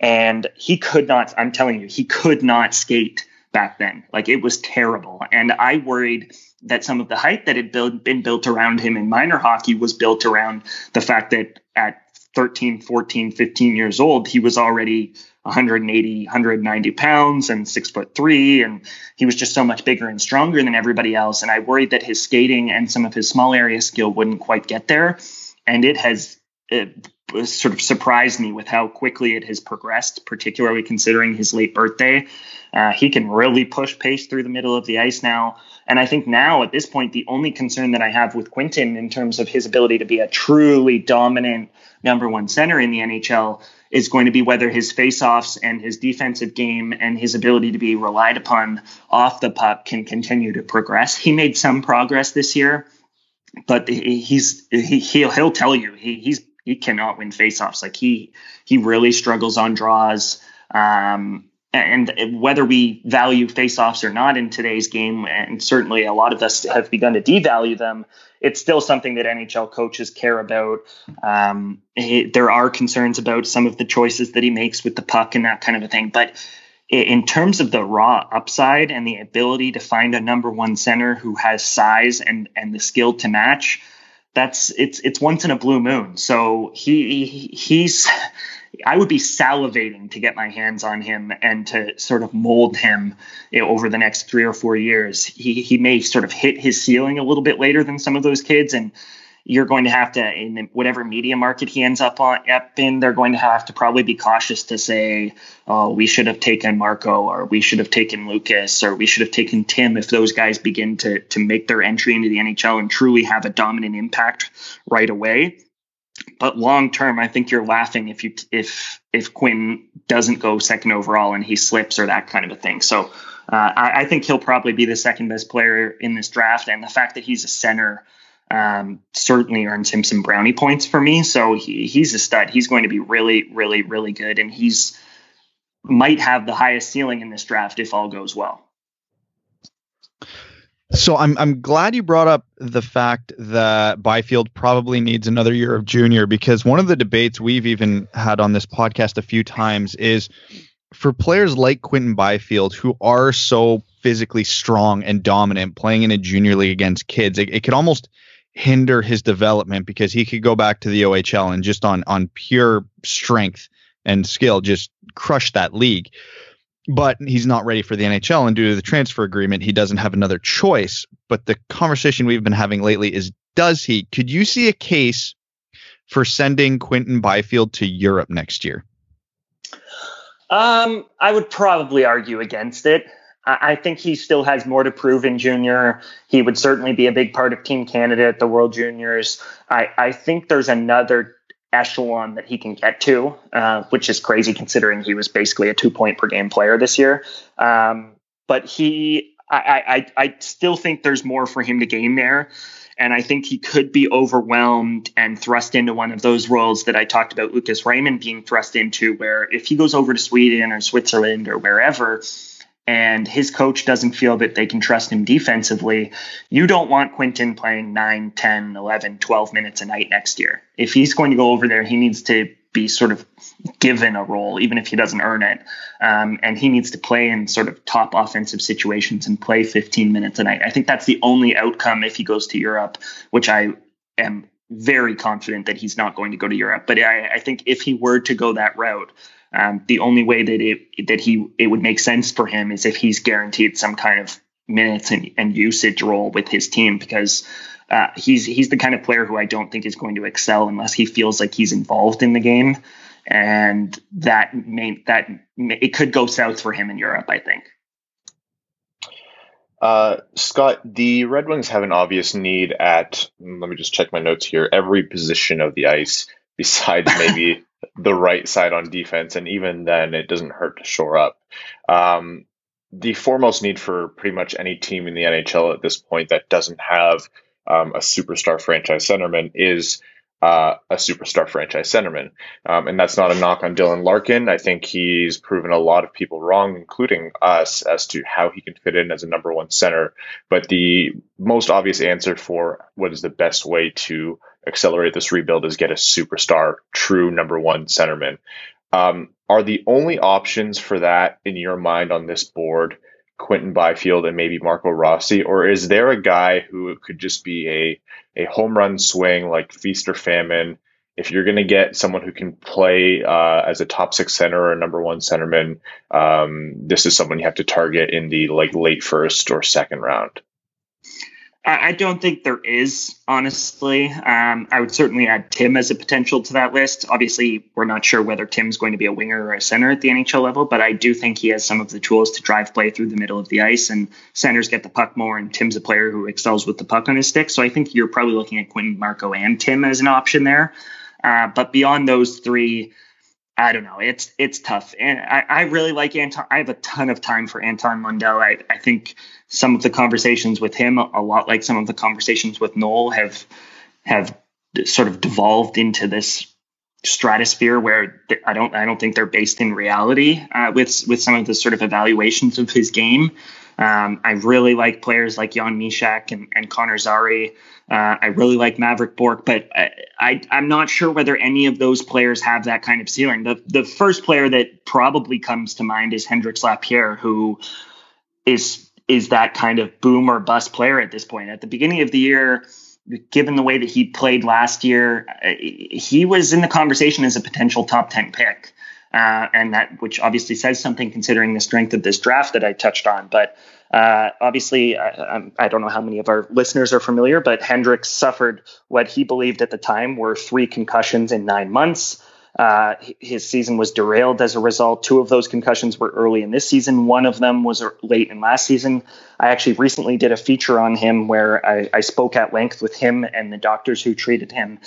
And he could not, I'm telling you, he could not skate back then. Like it was terrible. And I worried that some of the hype that had build, been built around him in minor hockey was built around the fact that at 13, 14, 15 years old, he was already 180, 190 pounds and six foot three. And he was just so much bigger and stronger than everybody else. And I worried that his skating and some of his small area skill wouldn't quite get there. And it has it sort of surprised me with how quickly it has progressed, particularly considering his late birthday. Uh, he can really push pace through the middle of the ice now. And I think now at this point, the only concern that I have with Quinton in terms of his ability to be a truly dominant number one center in the NHL is going to be whether his faceoffs and his defensive game and his ability to be relied upon off the puck can continue to progress. He made some progress this year, but he's he, he'll he'll tell you he, he's he cannot win faceoffs. Like he he really struggles on draws. Um, and whether we value faceoffs or not in today's game, and certainly a lot of us have begun to devalue them, it's still something that NHL coaches care about. Um, there are concerns about some of the choices that he makes with the puck and that kind of a thing. But in terms of the raw upside and the ability to find a number one center who has size and and the skill to match, that's it's it's once in a blue moon. So he he's I would be salivating to get my hands on him and to sort of mold him over the next three or four years. He he may sort of hit his ceiling a little bit later than some of those kids, and you're going to have to in whatever media market he ends up on up in, they're going to have to probably be cautious to say, oh, we should have taken Marco or we should have taken Lucas or we should have taken Tim if those guys begin to to make their entry into the NHL and truly have a dominant impact right away but long term, I think you're laughing if you if if Quinn doesn't go second overall and he slips or that kind of a thing. So uh, I, I, think he'll probably be the second best player in this draft, and the fact that he's a center um, certainly earns him some brownie points for me. So he, he's a stud. He's going to be really, really, really good, and he's might have the highest ceiling in this draft if all goes well. So I'm I'm glad you brought up the fact that Byfield probably needs another year of junior because one of the debates we've even had on this podcast a few times is for players like Quinton Byfield who are so physically strong and dominant playing in a junior league against kids, it, it could almost hinder his development because he could go back to the OHL and just on on pure strength and skill just crush that league but he's not ready for the NHL. And due to the transfer agreement, he doesn't have another choice. But the conversation we've been having lately is does he? Could you see a case for sending Quinton Byfield to Europe next year? Um, I would probably argue against it. I, think he still has more to prove in junior. He would certainly be a big part of Team Canada at the World Juniors. I, I think there's another echelon that he can get to, uh, which is crazy considering he was basically a two point per game player this year. Um, but he, I, I, I still think there's more for him to gain there. And I think he could be overwhelmed and thrust into one of those roles that I talked about Lucas Raymond being thrust into, where if he goes over to Sweden or Switzerland or wherever, and his coach doesn't feel that they can trust him defensively, you don't want Quinton playing 9, 10, 11, 12 minutes a night next year. If he's going to go over there, he needs to be sort of given a role, even if he doesn't earn it. Um, and he needs to play in sort of top offensive situations and play 15 minutes a night. I think that's the only outcome if he goes to Europe, which I am very confident that he's not going to go to Europe. But I, I think if he were to go that route, um, the only way that it that he it would make sense for him is if he's guaranteed some kind of minutes and, and usage role with his team because uh, he's he's the kind of player who I don't think is going to excel unless he feels like he's involved in the game, and that may that may, it could go south for him in Europe. I think. Uh, Scott, the Red Wings have an obvious need at, let me just check my notes here, every position of the ice besides maybe the right side on defense, and even then, it doesn't hurt to shore up. Um, the foremost need for pretty much any team in the NHL at this point that doesn't have um, a superstar franchise centerman is uh, a superstar franchise centerman. Um, and that's not a knock on Dylan Larkin. I think he's proven a lot of people wrong, including us, as to how he can fit in as a number one center. But the most obvious answer for what is the best way to accelerate this rebuild is get a superstar, true number one centerman. Um, are the only options for that in your mind on this board Quinton Byfield and maybe Marco Rossi, or is there a guy who could just be a a home run swing like feast or famine? If you're going to get someone who can play uh, as a top six center or a number one centerman, um, this is someone you have to target in the like late first or second round. I don't think there is, honestly. Um, I would certainly add Tim as a potential to that list. Obviously, we're not sure whether Tim's going to be a winger or a center at the NHL level, but I do think he has some of the tools to drive play through the middle of the ice, and centers get the puck more, and Tim's a player who excels with the puck on his stick. So I think you're probably looking at Quinton, Marco, and Tim as an option there. Uh, but beyond those three, I don't know. It's it's tough, and I, I really like Anton. I have a ton of time for Anton Lundell. I, I think some of the conversations with him, a lot like some of the conversations with Noel, have have sort of devolved into this stratosphere where I don't I don't think they're based in reality uh, with with some of the sort of evaluations of his game. Um, I really like players like Jan Mysak and, and Connor Zary. Uh, I really like Mavrik Bourque, but I, am not sure whether any of those players have that kind of ceiling. The, the first player that probably comes to mind is Hendrix Lapierre, who is is that kind of boom or bust player at this point. At the beginning of the year, given the way that he played last year, uh, he was in the conversation as a potential top 10 pick. Uh, and that, which obviously says something considering the strength of this draft that I touched on. But uh, obviously, I, I, don't know how many of our listeners are familiar, but Hendrix suffered what he believed at the time were three concussions in nine months. Uh, his season was derailed as a result. Two of those concussions were early in this season. One of them was late in last season. I actually recently did a feature on him where I, I spoke at length with him and the doctors who treated him,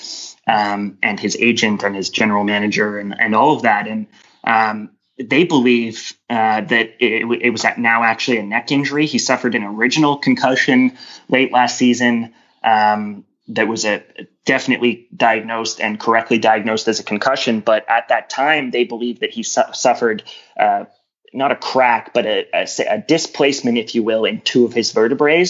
um, and his agent and his general manager and, and all of that. And um, they believe uh, that it, it was now actually a neck injury. He suffered an original concussion late last season. Um, that was a definitely diagnosed and correctly diagnosed as a concussion. But at that time, they believed that he su- suffered uh, not a crack, but a, a, a, displacement, if you will, in two of his vertebrae.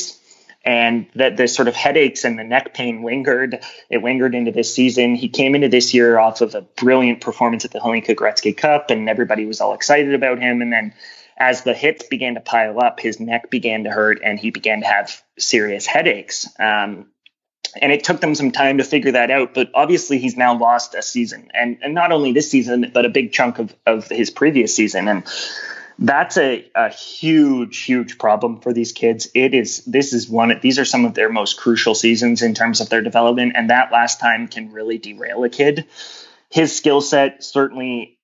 And that the sort of headaches and the neck pain lingered. It lingered into this season. He came into this year off of a brilliant performance at the Hlinka Gretzky Cup, and everybody was all excited about him. And then as the hits began to pile up, his neck began to hurt and he began to have serious headaches. Um, and it took them some time to figure that out. But obviously, he's now lost a season, and and not only this season, but a big chunk of of his previous season, and that's a, a huge huge problem for these kids. It is this is one these are some of their most crucial seasons in terms of their development. And that last time can really derail a kid. His skill set certainly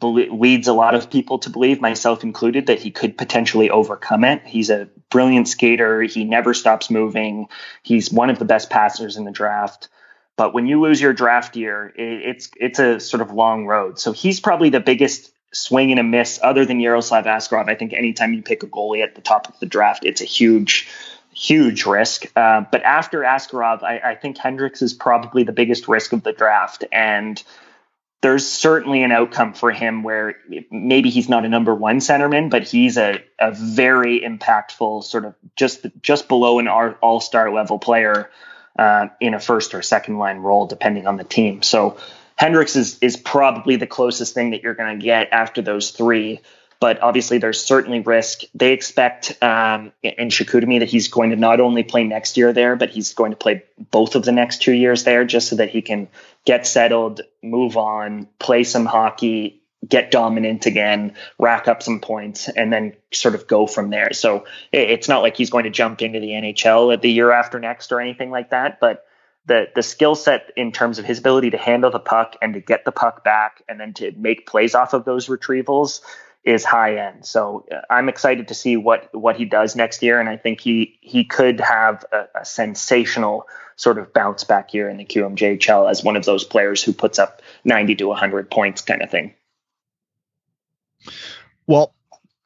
leads a lot of people to believe, myself included, that he could potentially overcome it. He's a brilliant skater. He never stops moving. He's one of the best passers in the draft. But when you lose your draft year, it's it's a sort of long road. So he's probably the biggest swing and a miss, other than Yaroslav Askarov. I think anytime you pick a goalie at the top of the draft, it's a huge, huge risk. Uh, but after Askarov, I, I think Hendrix is probably the biggest risk of the draft, and there's certainly an outcome for him where maybe he's not a number one centerman, but he's a, a very impactful sort of just just below an all star level player uh, in a first or second line role, depending on the team. So Hendrix is is probably the closest thing that you're going to get after those three but obviously there's certainly risk. They expect um, in Chicoutimi that he's going to not only play next year there, but he's going to play both of the next two years there, just so that he can get settled, move on, play some hockey, get dominant again, rack up some points, and then sort of go from there. So it's not like he's going to jump into the NHL at the year after next or anything like that, but the the skill set in terms of his ability to handle the puck and to get the puck back and then to make plays off of those retrievals is high end. So uh, I'm excited to see what what he does next year, and I think he he could have a, a sensational sort of bounce back year in the QMJHL as one of those players who puts up 90 to 100 points kind of thing. Well,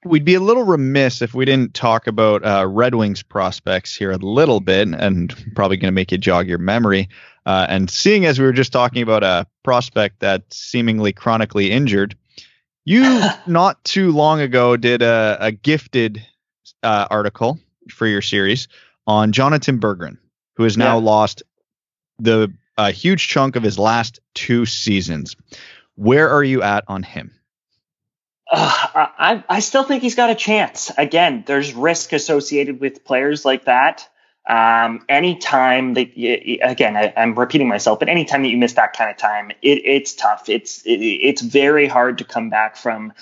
we'd be a little remiss if we didn't talk about uh, Red Wings prospects here a little bit, and probably going to make you jog your memory. Uh, and seeing as we were just talking about a prospect that's seemingly chronically injured, you not too long ago did a, a gifted uh, article for your series on Jonathan Berggren, who has now yeah. lost the a huge chunk of his last two seasons. Where are you at on him? Uh, I, I still think he's got a chance. Again, there's risk associated with players like that. Um, anytime that you, again, I, am repeating myself, but anytime that you miss that kind of time, it, it's tough. It's it, it's very hard to come back from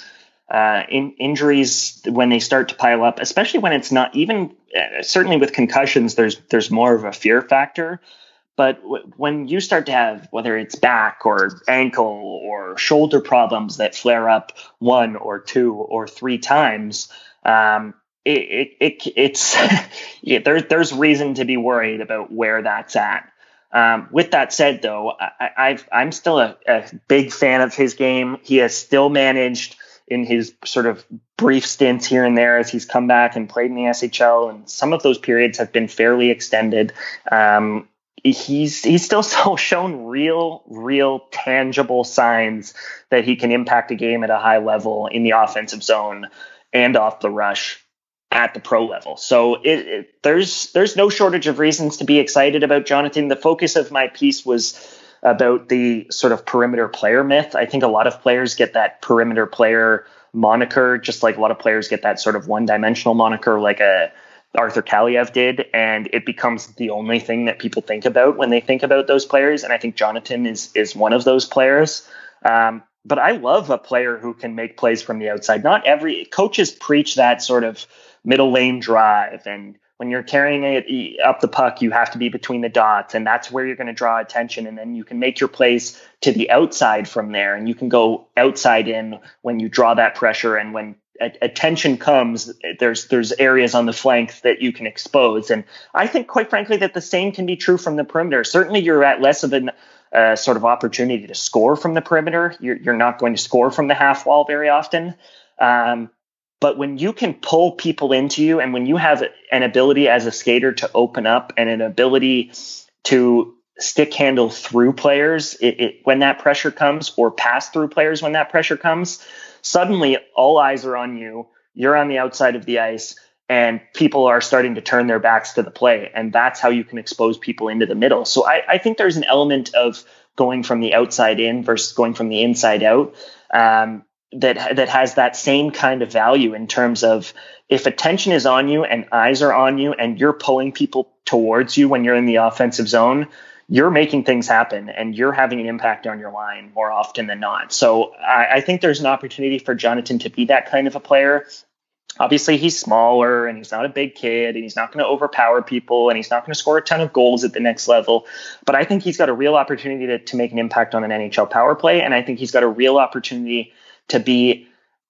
uh, in, injuries when they start to pile up, especially when it's not even uh, certainly with concussions. There's there's more of a fear factor, but w- when you start to have whether it's back or ankle or shoulder problems that flare up one or two or three times. Um, it, it, it's yeah, there, there's reason to be worried about where that's at. Um, with that said, though, I, am still a, a, big fan of his game. He has still managed in his sort of brief stints here and there as he's come back and played in the SHL, and some of those periods have been fairly extended. Um, he's he's still so shown real, real tangible signs that he can impact a game at a high level in the offensive zone and off the rush at the pro level. So it, it, there's there's no shortage of reasons to be excited about Jonathan. The focus of my piece was about the sort of perimeter player myth. I think a lot of players get that perimeter player moniker, just like a lot of players get that sort of one dimensional moniker, like a Arthur Kaliyev did, and it becomes the only thing that people think about when they think about those players. And I think Jonathan is is one of those players. Um, but I love a player who can make plays from the outside. Not every coaches preach that sort of middle lane drive and when you're carrying it up the puck, you have to be between the dots, and that's where you're going to draw attention. And then you can make your plays to the outside from there, and you can go outside in when you draw that pressure. And when attention comes, there's there's areas on the flank that you can expose. And I think, quite frankly, that the same can be true from the perimeter. Certainly, you're at less of an uh, sort of opportunity to score from the perimeter. You're, you're not going to score from the half wall very often. Um, but when you can pull people into you and when you have an ability as a skater to open up and an ability to stick handle through players it, it, when that pressure comes or pass through players when that pressure comes, suddenly all eyes are on you. You're on the outside of the ice and people are starting to turn their backs to the play. And that's how you can expose people into the middle. So I, I think there's an element of going from the outside in versus going from the inside out. Um, that that has that same kind of value in terms of if attention is on you and eyes are on you and you're pulling people towards you when you're in the offensive zone you're making things happen and you're having an impact on your line more often than not. So I, I think there's an opportunity for jonathan to be that kind of a player. Obviously he's smaller and he's not a big kid and he's not going to overpower people and he's not going to score a ton of goals at the next level but i think he's got a real opportunity to, to make an impact on an nhl power play and i think he's got a real opportunity to be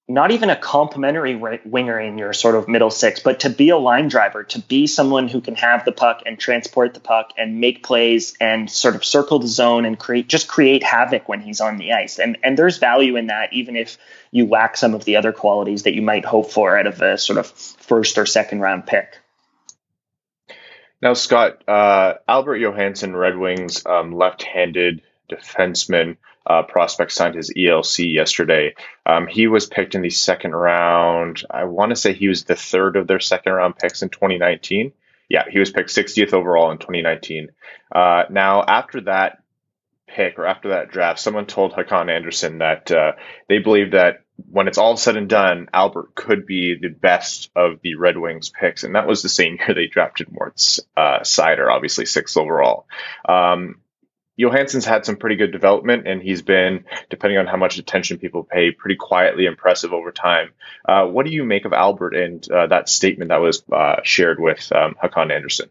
not even a complementary winger in your sort of middle six, but to be a line driver, to be someone who can have the puck and transport the puck and make plays and sort of circle the zone and create just create havoc when he's on the ice. And and there's value in that, even if you lack some of the other qualities that you might hope for out of a sort of first or second round pick. Now, Scott, uh, Albert Johansson, Red Wings um, left-handed defenseman uh, prospect signed his ELC yesterday. Um, he was picked in the second round. I want to say he was the third of their second round picks in 2019. Yeah, he was picked 60th overall in 2019. Uh, now, after that pick or after that draft, someone told Hakan Andersson that uh, they believe that when it's all said and done, Albert could be the best of the Red Wings picks. And that was the same year they drafted Moritz uh, obviously sixth overall. Um, Johansson's had some pretty good development, and he's been, depending on how much attention people pay, pretty quietly impressive over time. Uh, what do you make of Albert and uh, that statement that was uh, shared with um, Hakan Andersson?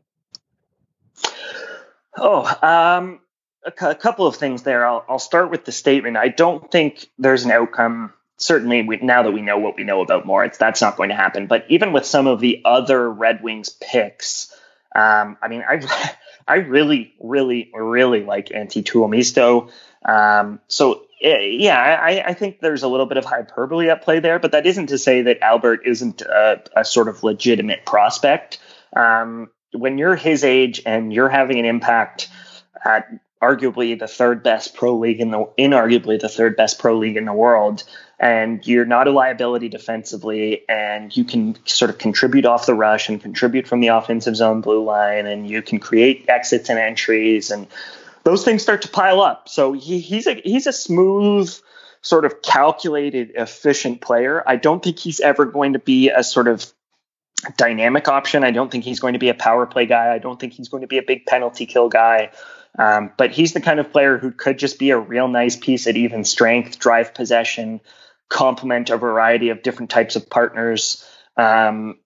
Oh, um, a, couple of things there. I'll, I'll, start with the statement. I don't think there's an outcome. Certainly, we, now that we know what we know about Moritz, that's not going to happen. But even with some of the other Red Wings picks, um, I mean, I I really, really, really like Antti Tuomisto. Um, so eh, yeah, I, I, think there's a little bit of hyperbole at play there, but that isn't to say that Albert isn't a, a sort of legitimate prospect. Um, when you're his age and you're having an impact at arguably the third best pro league in the inarguably the third best pro league in the world, and you're not a liability defensively, and you can sort of contribute off the rush and contribute from the offensive zone blue line, and you can create exits and entries, and those things start to pile up. So he, he's a he's a smooth, sort of calculated, efficient player. I don't think he's ever going to be a sort of dynamic option. I don't think he's going to be a power play guy. I don't think he's going to be a big penalty kill guy. Um, but he's the kind of player who could just be a real nice piece at even strength, drive possession, complement a variety of different types of partners um,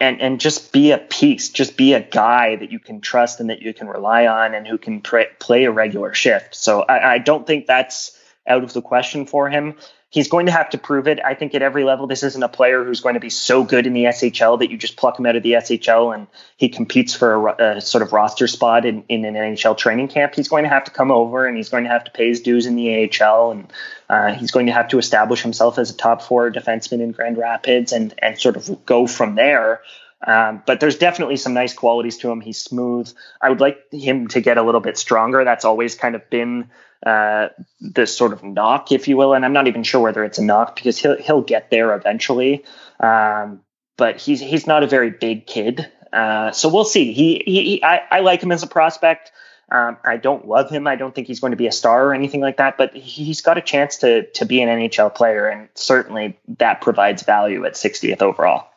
and and just be a piece just be a guy that you can trust and that you can rely on and who can pr- play a regular shift. So I, I don't think that's out of the question for him He's going to have to prove it. I think at every level, this isn't a player who's going to be so good in the SHL that you just pluck him out of the SHL and he competes for a, a sort of roster spot in, in an NHL training camp. He's going to have to come over and he's going to have to pay his dues in the AHL and uh, he's going to have to establish himself as a top four defenseman in Grand Rapids and and sort of go from there. Um, but there's definitely some nice qualities to him. He's smooth. I would like him to get a little bit stronger. That's always kind of been uh, this sort of knock, if you will. And I'm not even sure whether it's a knock because he'll he'll get there eventually. Um, but he's he's not a very big kid, uh, so we'll see. He, he, he I, I like him as a prospect. Um, I don't love him. I don't think he's going to be a star or anything like that, but he's got a chance to to be an NHL player, and certainly that provides value at 60th overall.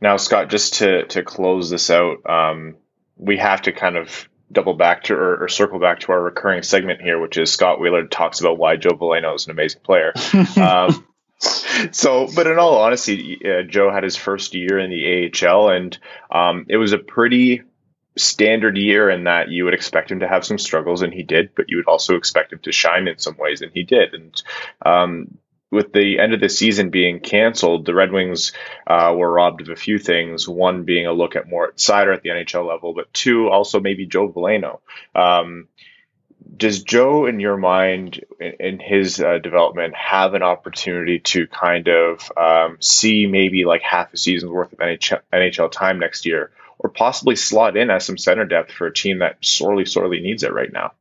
Now, Scott, just to to close this out, um, we have to kind of double back to or, or, circle back to our recurring segment here, which is Scott Wheeler talks about why Joe Veleno is an amazing player. um, so, but in all honesty, uh, Joe had his first year in the AHL, and um, it was a pretty standard year in that you would expect him to have some struggles, and he did, but you would also expect him to shine in some ways, and he did. And um, with the end of the season being canceled, the Red Wings uh, were robbed of a few things. One being a look at Moritz Seider at the NHL level, but two, also maybe Joe Veleno. Um, does Joe, in your mind, in, in his uh, development, have an opportunity to kind of um, see maybe like half a season's worth of NHL, NHL time next year? or possibly slot in as some center depth for a team that sorely, sorely needs it right now?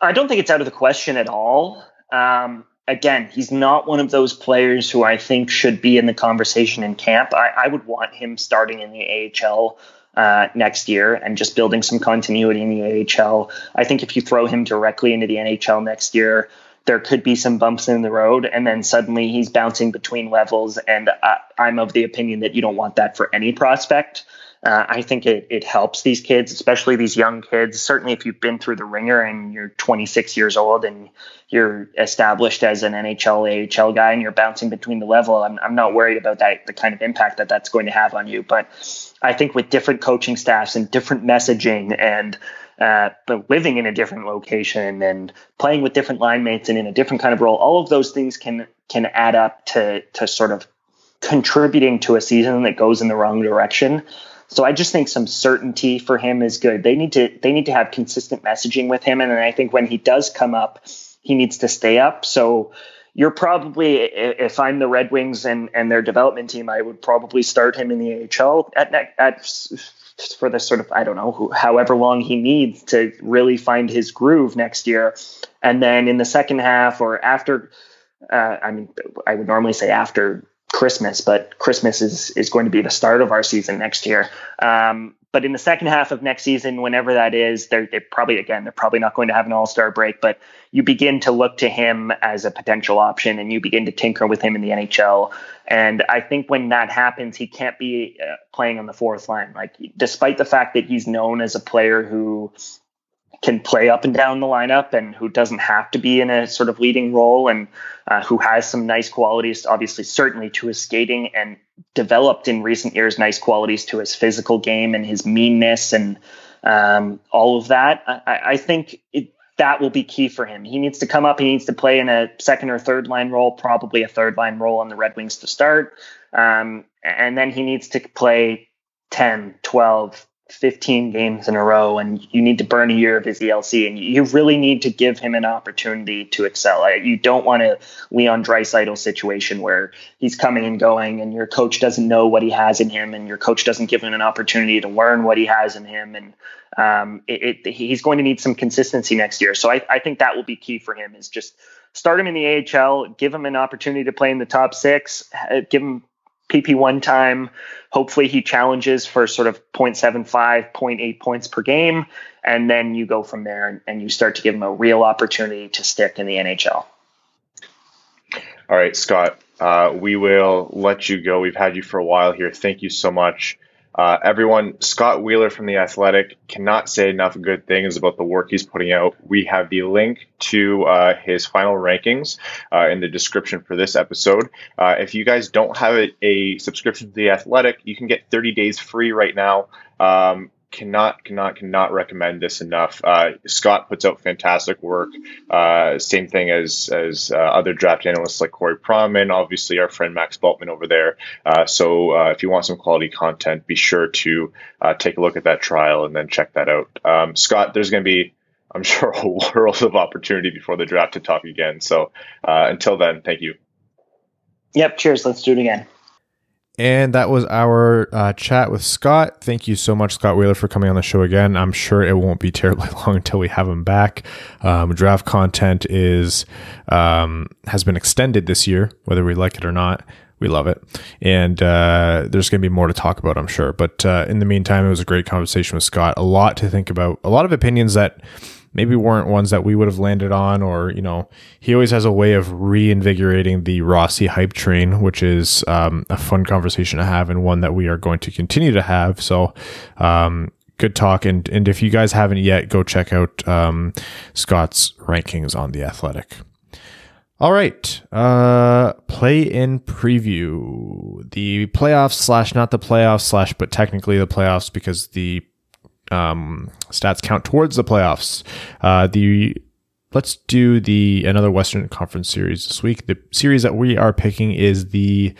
I don't think it's out of the question at all. Um, again, he's not one of those players who I think should be in the conversation in camp. I, I would want him starting in the AHL uh, next year and just building some continuity in the AHL. I think if you throw him directly into the NHL next year, there could be some bumps in the road and then suddenly he's bouncing between levels and I, am of the opinion that you don't want that for any prospect uh, i think it, it helps these kids especially these young kids certainly if you've been through the ringer and you're 26 years old and you're established as an nhl ahl guy and you're bouncing between the level i'm, I'm not worried about that the kind of impact that that's going to have on you but i think with different coaching staffs and different messaging and uh, but living in a different location and playing with different line mates and in a different kind of role, all of those things can can add up to to sort of contributing to a season that goes in the wrong direction. So I just think some certainty for him is good. They need to they need to have consistent messaging with him, and then I think when he does come up, he needs to stay up. So you're probably if I'm the Red Wings and and their development team, I would probably start him in the AHL at at for the sort of I don't know however long he needs to really find his groove next year, and then in the second half or after, uh, I mean I would normally say after Christmas, but Christmas is is going to be the start of our season next year. Um, but in the second half of next season, whenever that is, they're, they're probably again they're probably not going to have an All Star break, but you begin to look to him as a potential option, and you begin to tinker with him in the NHL. And I think when that happens, he can't be uh, playing on the fourth line. Like, despite the fact that he's known as a player who can play up and down the lineup and who doesn't have to be in a sort of leading role and uh, who has some nice qualities, obviously, certainly to his skating and developed in recent years nice qualities to his physical game and his meanness and um, all of that. I, I think it, that will be key for him. He needs to come up. He needs to play in a second or third line role, probably a third line role on the Red Wings to start. Um, and then he needs to play 10, 12, 15 games in a row and you need to burn a year of his ELC and you really need to give him an opportunity to excel. You don't want a Leon Draisaitl situation where he's coming and going and your coach doesn't know what he has in him and your coach doesn't give him an opportunity to learn what he has in him. And um, it, it, he's going to need some consistency next year. So I, I think that will be key for him is just start him in the AHL, give him an opportunity to play in the top six, give him PP1 time. Hopefully, he challenges for sort of 0.75, 0.8 points per game. And then you go from there and, and you start to give him a real opportunity to stick in the NHL. All right, Scott, uh, we will let you go. We've had you for a while here. Thank you so much. Uh, everyone, Scott Wheeler from The Athletic cannot say enough good things about the work he's putting out. We have the link to uh, his final rankings uh, in the description for this episode. Uh, if you guys don't have a, a, subscription to The Athletic, you can get 30 days free right now. Um, cannot cannot cannot recommend this enough. Uh, Scott puts out fantastic work. Uh, same thing as as uh, other draft analysts like Corey Pronman, obviously our friend Max Bultman over there. Uh, so uh, if you want some quality content, be sure to uh, take a look at that trial and then check that out. Um, Scott, there's going to be I'm sure a world of opportunity before the draft to talk again. So until then, thank you. Yep. Cheers. Let's do it again. And that was our uh, chat with Scott. Thank you so much, Scott Wheeler, for coming on the show again. I'm sure it won't be terribly long until we have him back. Um, draft content is um, has been extended this year, whether we like it or not. We love it, and uh, there's going to be more to talk about, I'm sure. But uh, in the meantime, it was a great conversation with Scott. A lot to think about. A lot of opinions that maybe weren't ones that we would have landed on, or, you know, he always has a way of reinvigorating the Rossi hype train, which is um, a fun conversation to have and one that we are going to continue to have. So, um, good talk. And, and if you guys haven't yet, go check out um, Scott's rankings on The Athletic. All right. Uh, play in preview. The playoffs slash not the playoffs slash, but technically the playoffs because the um, stats count towards the playoffs. Uh, the let's do the another Western Conference series this week. The series that we are picking is the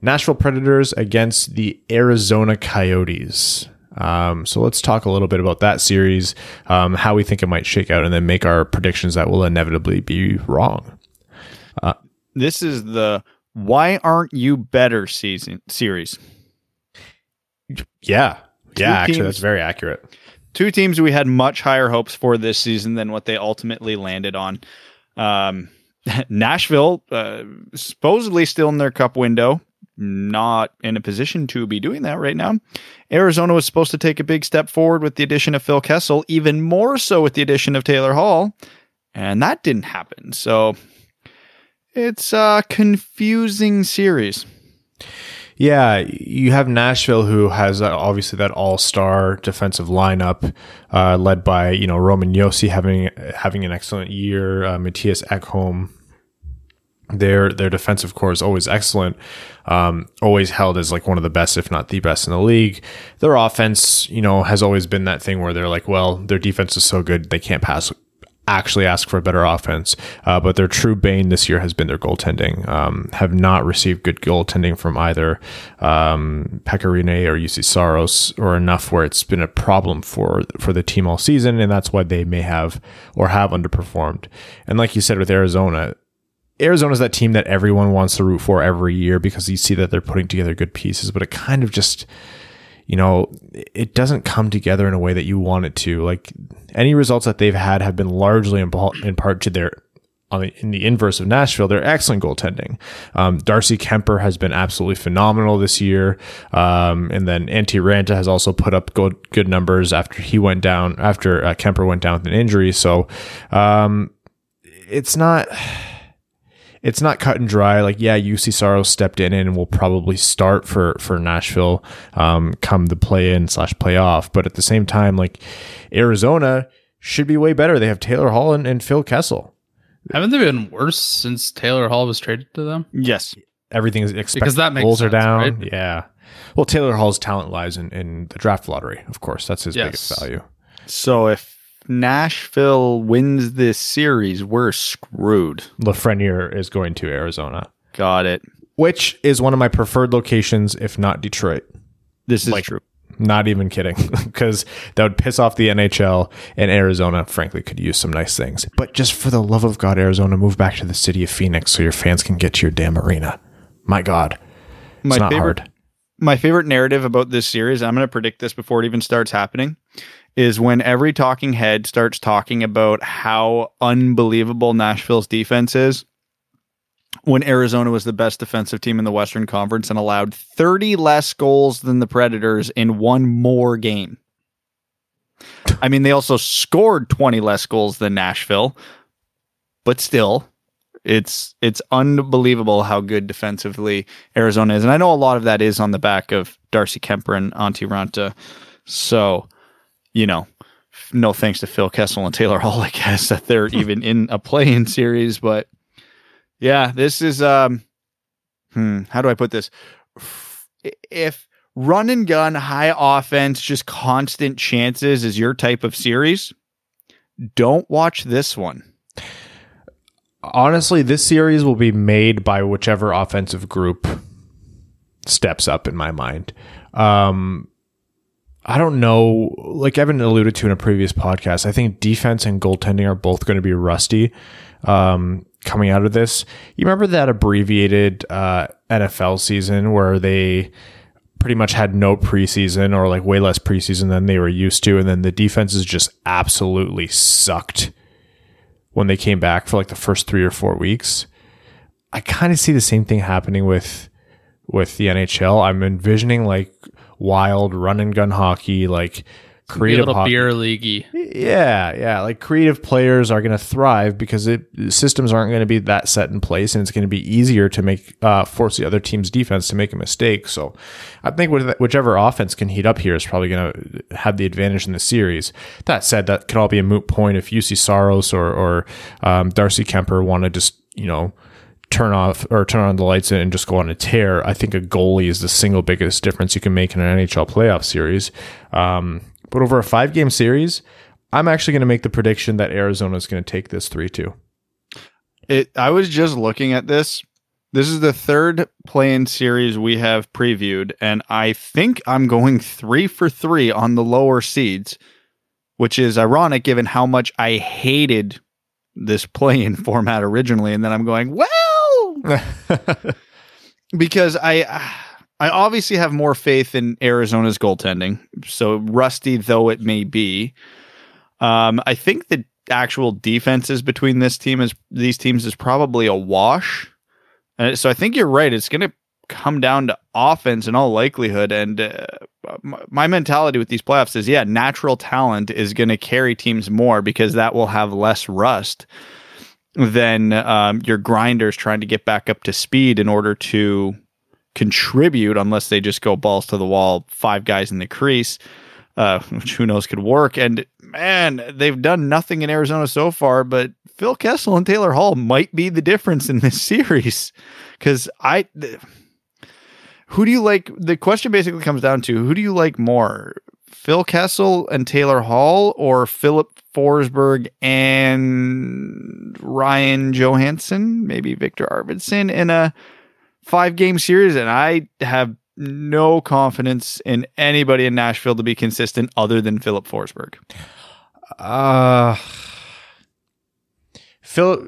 Nashville Predators against the Arizona Coyotes. Um, so let's talk a little bit about that series, um, how we think it might shake out, and then make our predictions that will inevitably be wrong. Uh, this is the why aren't you better season series. Yeah, yeah, actually, teams, that's very accurate. Two teams we had much higher hopes for this season than what they ultimately landed on. Um, Nashville, uh, supposedly still in their cup window, not in a position to be doing that right now. Arizona was supposed to take a big step forward with the addition of Phil Kessel, even more so with the addition of Taylor Hall, and that didn't happen. So it's a confusing series. Yeah, you have Nashville, who has uh, obviously that all-star defensive lineup, uh, led by you know Roman Josi having having an excellent year, uh, Mattias Ekholm. Their their defensive core is always excellent, um, always held as like one of the best, if not the best in the league. Their offense, you know, has always been that thing where they're like, well, their defense is so good they can't pass actually ask for a better offense. Uh, but their true bane this year has been their goaltending. Um, have not received good goaltending from either um, Pekka Rinne or Juuse Saros, or enough where it's been a problem for for the team all season, and that's why they may have or have underperformed. And like you said with Arizona. Arizona's that team that everyone wants to root for every year because you see that they're putting together good pieces, but it kind of just you know, it doesn't come together in a way that you want it to. Like any results that they've had have been largely in, in part to their on the, in the inverse of Nashville, they're excellent goaltending. Um, Darcy Kuemper has been absolutely phenomenal this year. Um, and then Antti Raanta has also put up good, good numbers after he went down, after uh, Kuemper went down with an injury. So, um, it's not, it's not cut and dry. Like, yeah, Juuse Saros stepped in and will probably start for for Nashville um, come the play in slash playoff. But at the same time, like Arizona should be way better. They have Taylor Hall and, and Phil Kessel. Haven't they been worse since Taylor Hall was traded to them? Yes, everything is expected. Because that makes goals sense, are down. Right? Yeah. Well, Taylor Hall's talent lies in, in the draft lottery. Of course, that's his yes. biggest value. So if Nashville wins this series, we're screwed. Lafreniere is going to Arizona. Got it. Which is one of my preferred locations, if not Detroit. This is like, true. Not even kidding, because that would piss off the NHL, and Arizona, frankly, could use some nice things. But just for the love of God, Arizona, move back to the city of Phoenix so your fans can get to your damn arena. My God, it's my not favorite, hard. My favorite narrative about this series, I'm going to predict this before it even starts happening, is when every talking head starts talking about how unbelievable Nashville's defense is. When Arizona was the best defensive team in the Western Conference and allowed 30 less goals than the Predators in one more game. I mean, they also scored 20 less goals than Nashville, but still, it's it's unbelievable how good defensively Arizona is, and I know a lot of that is on the back of Darcy Kuemper and Antti Raanta. So, you know, no thanks to Phil Kessel and Taylor Hall, I guess, that they're even in a play-in series. But yeah, this is um hmm, how do I put this? If run and gun, high offense, just constant chances is your type of series, don't watch this one. Honestly, this series will be made by whichever offensive group steps up in my mind. Um, I don't know. Like Evan alluded to in a previous podcast, I think defense and goaltending are both going to be rusty. Um, coming out of this. You remember that abbreviated uh, NFL season where they pretty much had no preseason or like way less preseason than they were used to, and then the defenses just absolutely sucked when they came back for like the first three or four weeks. I kind of see the same thing happening with with the NHL. I'm envisioning like wild run and gun hockey, like creative little hockey. beer leaguey. Yeah, yeah. Like creative players are going to thrive because it, systems aren't going to be that set in place, and it's going to be easier to make uh, force the other team's defense to make a mistake. So, I think whichever offense can heat up here is probably going to have the advantage in the series. That said, that could all be a moot point if Juuse Saros or or um, Darcy Kuemper want to just you know turn off or turn on the lights and just go on a tear. I think a goalie is the single biggest difference you can make in an NHL playoff series. Um, but over a five game series, I'm actually going to make the prediction that Arizona is going to take this 3 2. It. I was just looking at this. This is the third play-in series we have previewed, and I think I'm going three for three on the lower seeds, which is ironic given how much I hated this play-in format originally. And then I'm going, well, because I I obviously have more faith in Arizona's goaltending. So rusty though it may be, um, I think the actual defenses between this team is these teams is probably a wash. And so I think you're right. It's going to come down to offense in all likelihood. And uh, my, my mentality with these playoffs is, yeah, natural talent is going to carry teams more because that will have less rust than um, your grinders trying to get back up to speed in order to contribute, unless they just go balls to the wall, five guys in the crease, uh, which who knows could work. And man, they've done nothing in Arizona so far, but Phil Kessel and Taylor Hall might be the difference in this series. Because I. Th- who do you like? The question basically comes down to who do you like more, Phil Kessel and Taylor Hall, or Filip Forsberg and Ryan Johansen, maybe Viktor Arvidsson in a five game series? And I have no confidence in anybody in Nashville to be consistent other than Filip Forsberg. Uh, Phil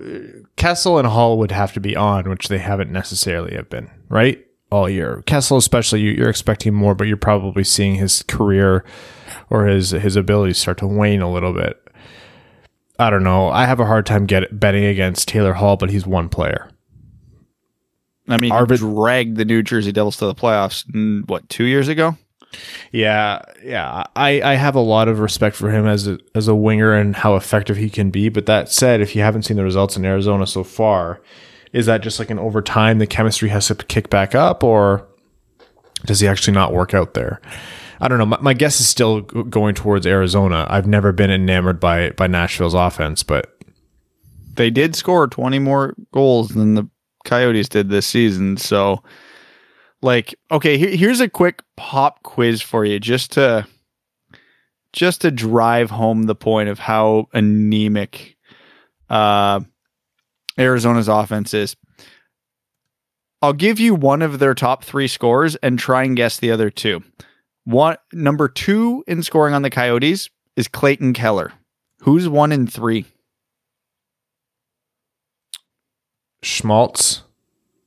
Kessel and Hall would have to be on, which they haven't necessarily have been, right? All year. Kessel, especially, you, you're expecting more, but you're probably seeing his career or his his abilities start to wane a little bit. I don't know. I have a hard time get betting against Taylor Hall, but he's one player. I mean, Arvid- dragged the New Jersey Devils to the playoffs, what, two years ago? Yeah, yeah. I, I have a lot of respect for him as a as a winger and how effective he can be. But that said, if you haven't seen the results in Arizona so far, is that just like an over time the chemistry has to kick back up, or does he actually not work out there? I don't know. My, my guess is still going towards Arizona. I've never been enamored by by Nashville's offense, but they did score 20 more goals than the Coyotes did this season. So, like, okay, here, here's a quick pop quiz for you, just to just to drive home the point of how anemic uh, Arizona's offense is. I'll give you one of their top three scores and try and guess the other two. One number two in scoring on the Coyotes is Clayton Keller. Who's one in three? Schmaltz,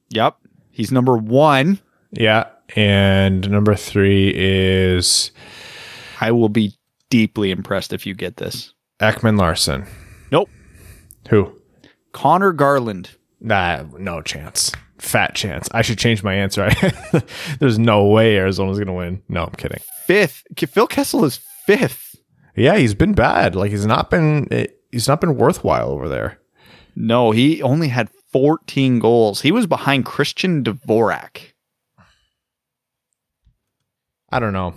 Yep. He's number one. yeah, and number three is I will be deeply impressed if you get this. Ekman-Larsson. Nope. Who? Conor Garland. Nah, no chance. Fat chance. I should change my answer. There's no way Arizona's going to win. No, I'm kidding. Fifth. Phil Kessel is fifth. Yeah, he's been bad. Like he's not been eh, he's not been worthwhile over there. No, he only had 14 goals. He was behind Christian Dvorak. I don't know.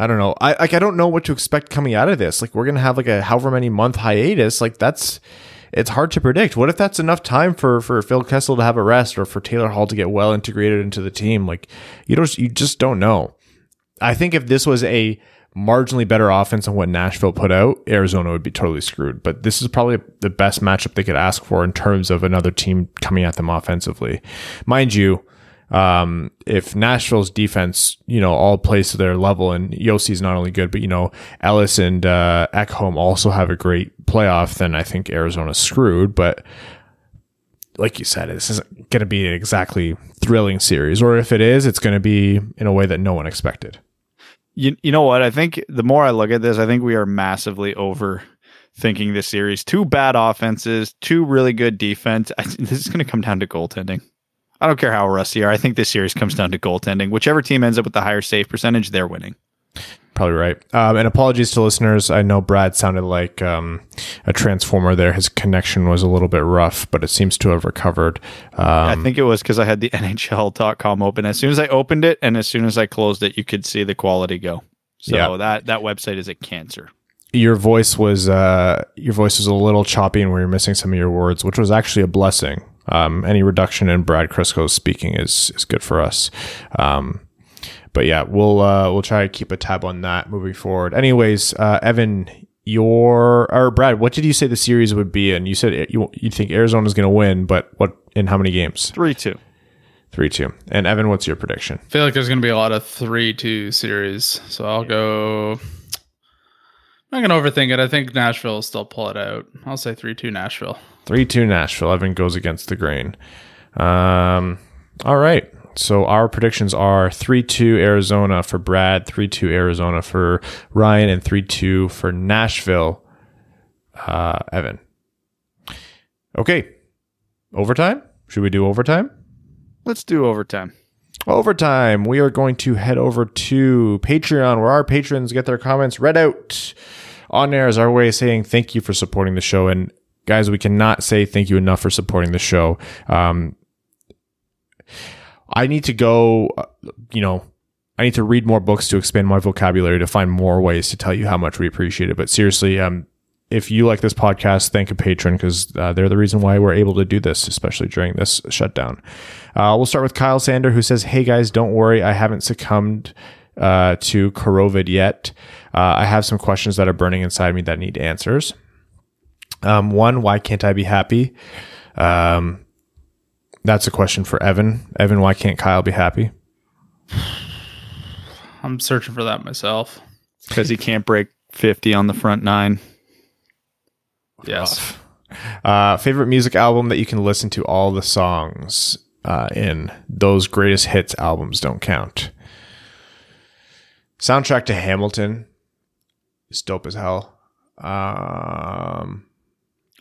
I don't know. I like I don't know what to expect coming out of this. Like we're going to have like a however many month hiatus. Like that's it's hard to predict. What if that's enough time for for Phil Kessel to have a rest or for Taylor Hall to get well integrated into the team? Like you don't you just don't know. I think if this was a marginally better offense than what Nashville put out, Arizona would be totally screwed. But this is probably the best matchup they could ask for in terms of another team coming at them offensively. Mind you, um, if Nashville's defense, you know, all plays to their level and Josi's not only good, but, you know, Ellis and uh, Ekholm also have a great playoff, then I think Arizona's screwed. But like you said, this isn't going to be an exactly thrilling series, or if it is, it's going to be in a way that no one expected. You, you know what? I think the more I look at this, I think we are massively overthinking this series. Two bad offenses, two really good defense. I, this is going to come down to goaltending. I don't care how rusty you are. I think this series comes down to goaltending. Whichever team ends up with the higher save percentage, they're winning. Probably right. Um, and apologies to listeners. I know Brad sounded like um, a transformer there. His connection was a little bit rough, but it seems to have recovered. Um, I think it was because I had the NHL.com open. As soon as I opened it and as soon as I closed it, you could see the quality go. So Yeah. that that website is a cancer. your voice was uh, your voice was a little choppy and where you're missing some of your words, which was actually a blessing. Um, any reduction in Brad Crisco's speaking is is good for us. Um, but yeah, we'll uh, we'll try to keep a tab on that moving forward. Anyways, uh, Evan, your or Brad, what did you say the series would be? And you said you you think Arizona's going to win, but what in how many games? Three two. Three two. And Evan, what's your prediction? I feel like there's going to be a lot of 3 2 series. So I'll go. I'm not going to overthink it. I think Nashville will still pull it out. I'll say 3 2 Nashville. Three two Nashville. Evan goes against the grain. Um, all right. So our predictions are three two Arizona for Brad, three two Arizona for Ryan, and three two for Nashville. Uh, Evan. Okay. Overtime. Should we do overtime? Let's do overtime. Overtime. We are going to head over to Patreon where our patrons get their comments read out. On air is our way of saying thank you for supporting the show. And guys, we cannot say thank you enough for supporting the show. Um, I need to go, uh, you know, I need to read more books to expand my vocabulary to find more ways to tell you how much we appreciate it. But seriously, um, if you like this podcast, thank a patron because uh, they're the reason why we're able to do this, especially during this shutdown. Uh, we'll start with Kyle Sander, who says, Hey guys, don't worry. I haven't succumbed uh, to COVID yet. Uh, I have some questions that are burning inside me that need answers. Um, one, why can't I be happy? Um, that's a question for Evan. Evan, why can't Kyle be happy? I'm searching for that myself. Because he can't break 50 on the front nine. Yes. Uh, favorite music album that you can listen to all the songs uh, in. Those greatest hits albums don't count. Soundtrack to Hamilton is dope as hell. Um,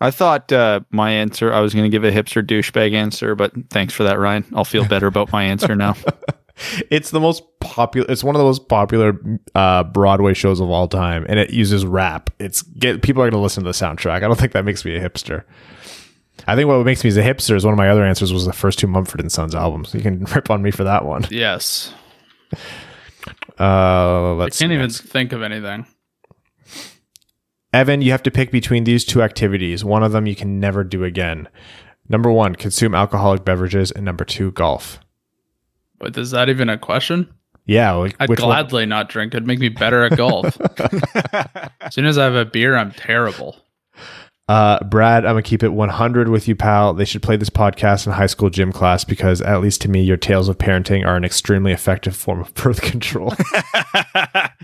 I thought uh, my answer, I was going to give a hipster douchebag answer, but thanks for that, Ryan. I'll feel better about my answer now. it's the most popular. It's one of the most popular uh, Broadway shows of all time, and it uses rap. It's get people are going to listen to the soundtrack. I don't think that makes me a hipster. I think what makes me a hipster is one of my other answers was the first two Mumford and Sons albums. You can rip on me for that one. Yes. Uh, I let's i can't see even next. think of anything. Evan, you have to pick between these two activities. One of them you can never do again. Number one, consume alcoholic beverages, and number two, golf. But is that even a question? Yeah, like I'd which one? gladly not drink. It'd make me better at golf. as soon as I have a beer, I'm terrible. Uh, Brad, I'm gonna keep it 100 with you, pal. They should play this podcast in high school gym class because, at least to me, your tales of parenting are an extremely effective form of birth control.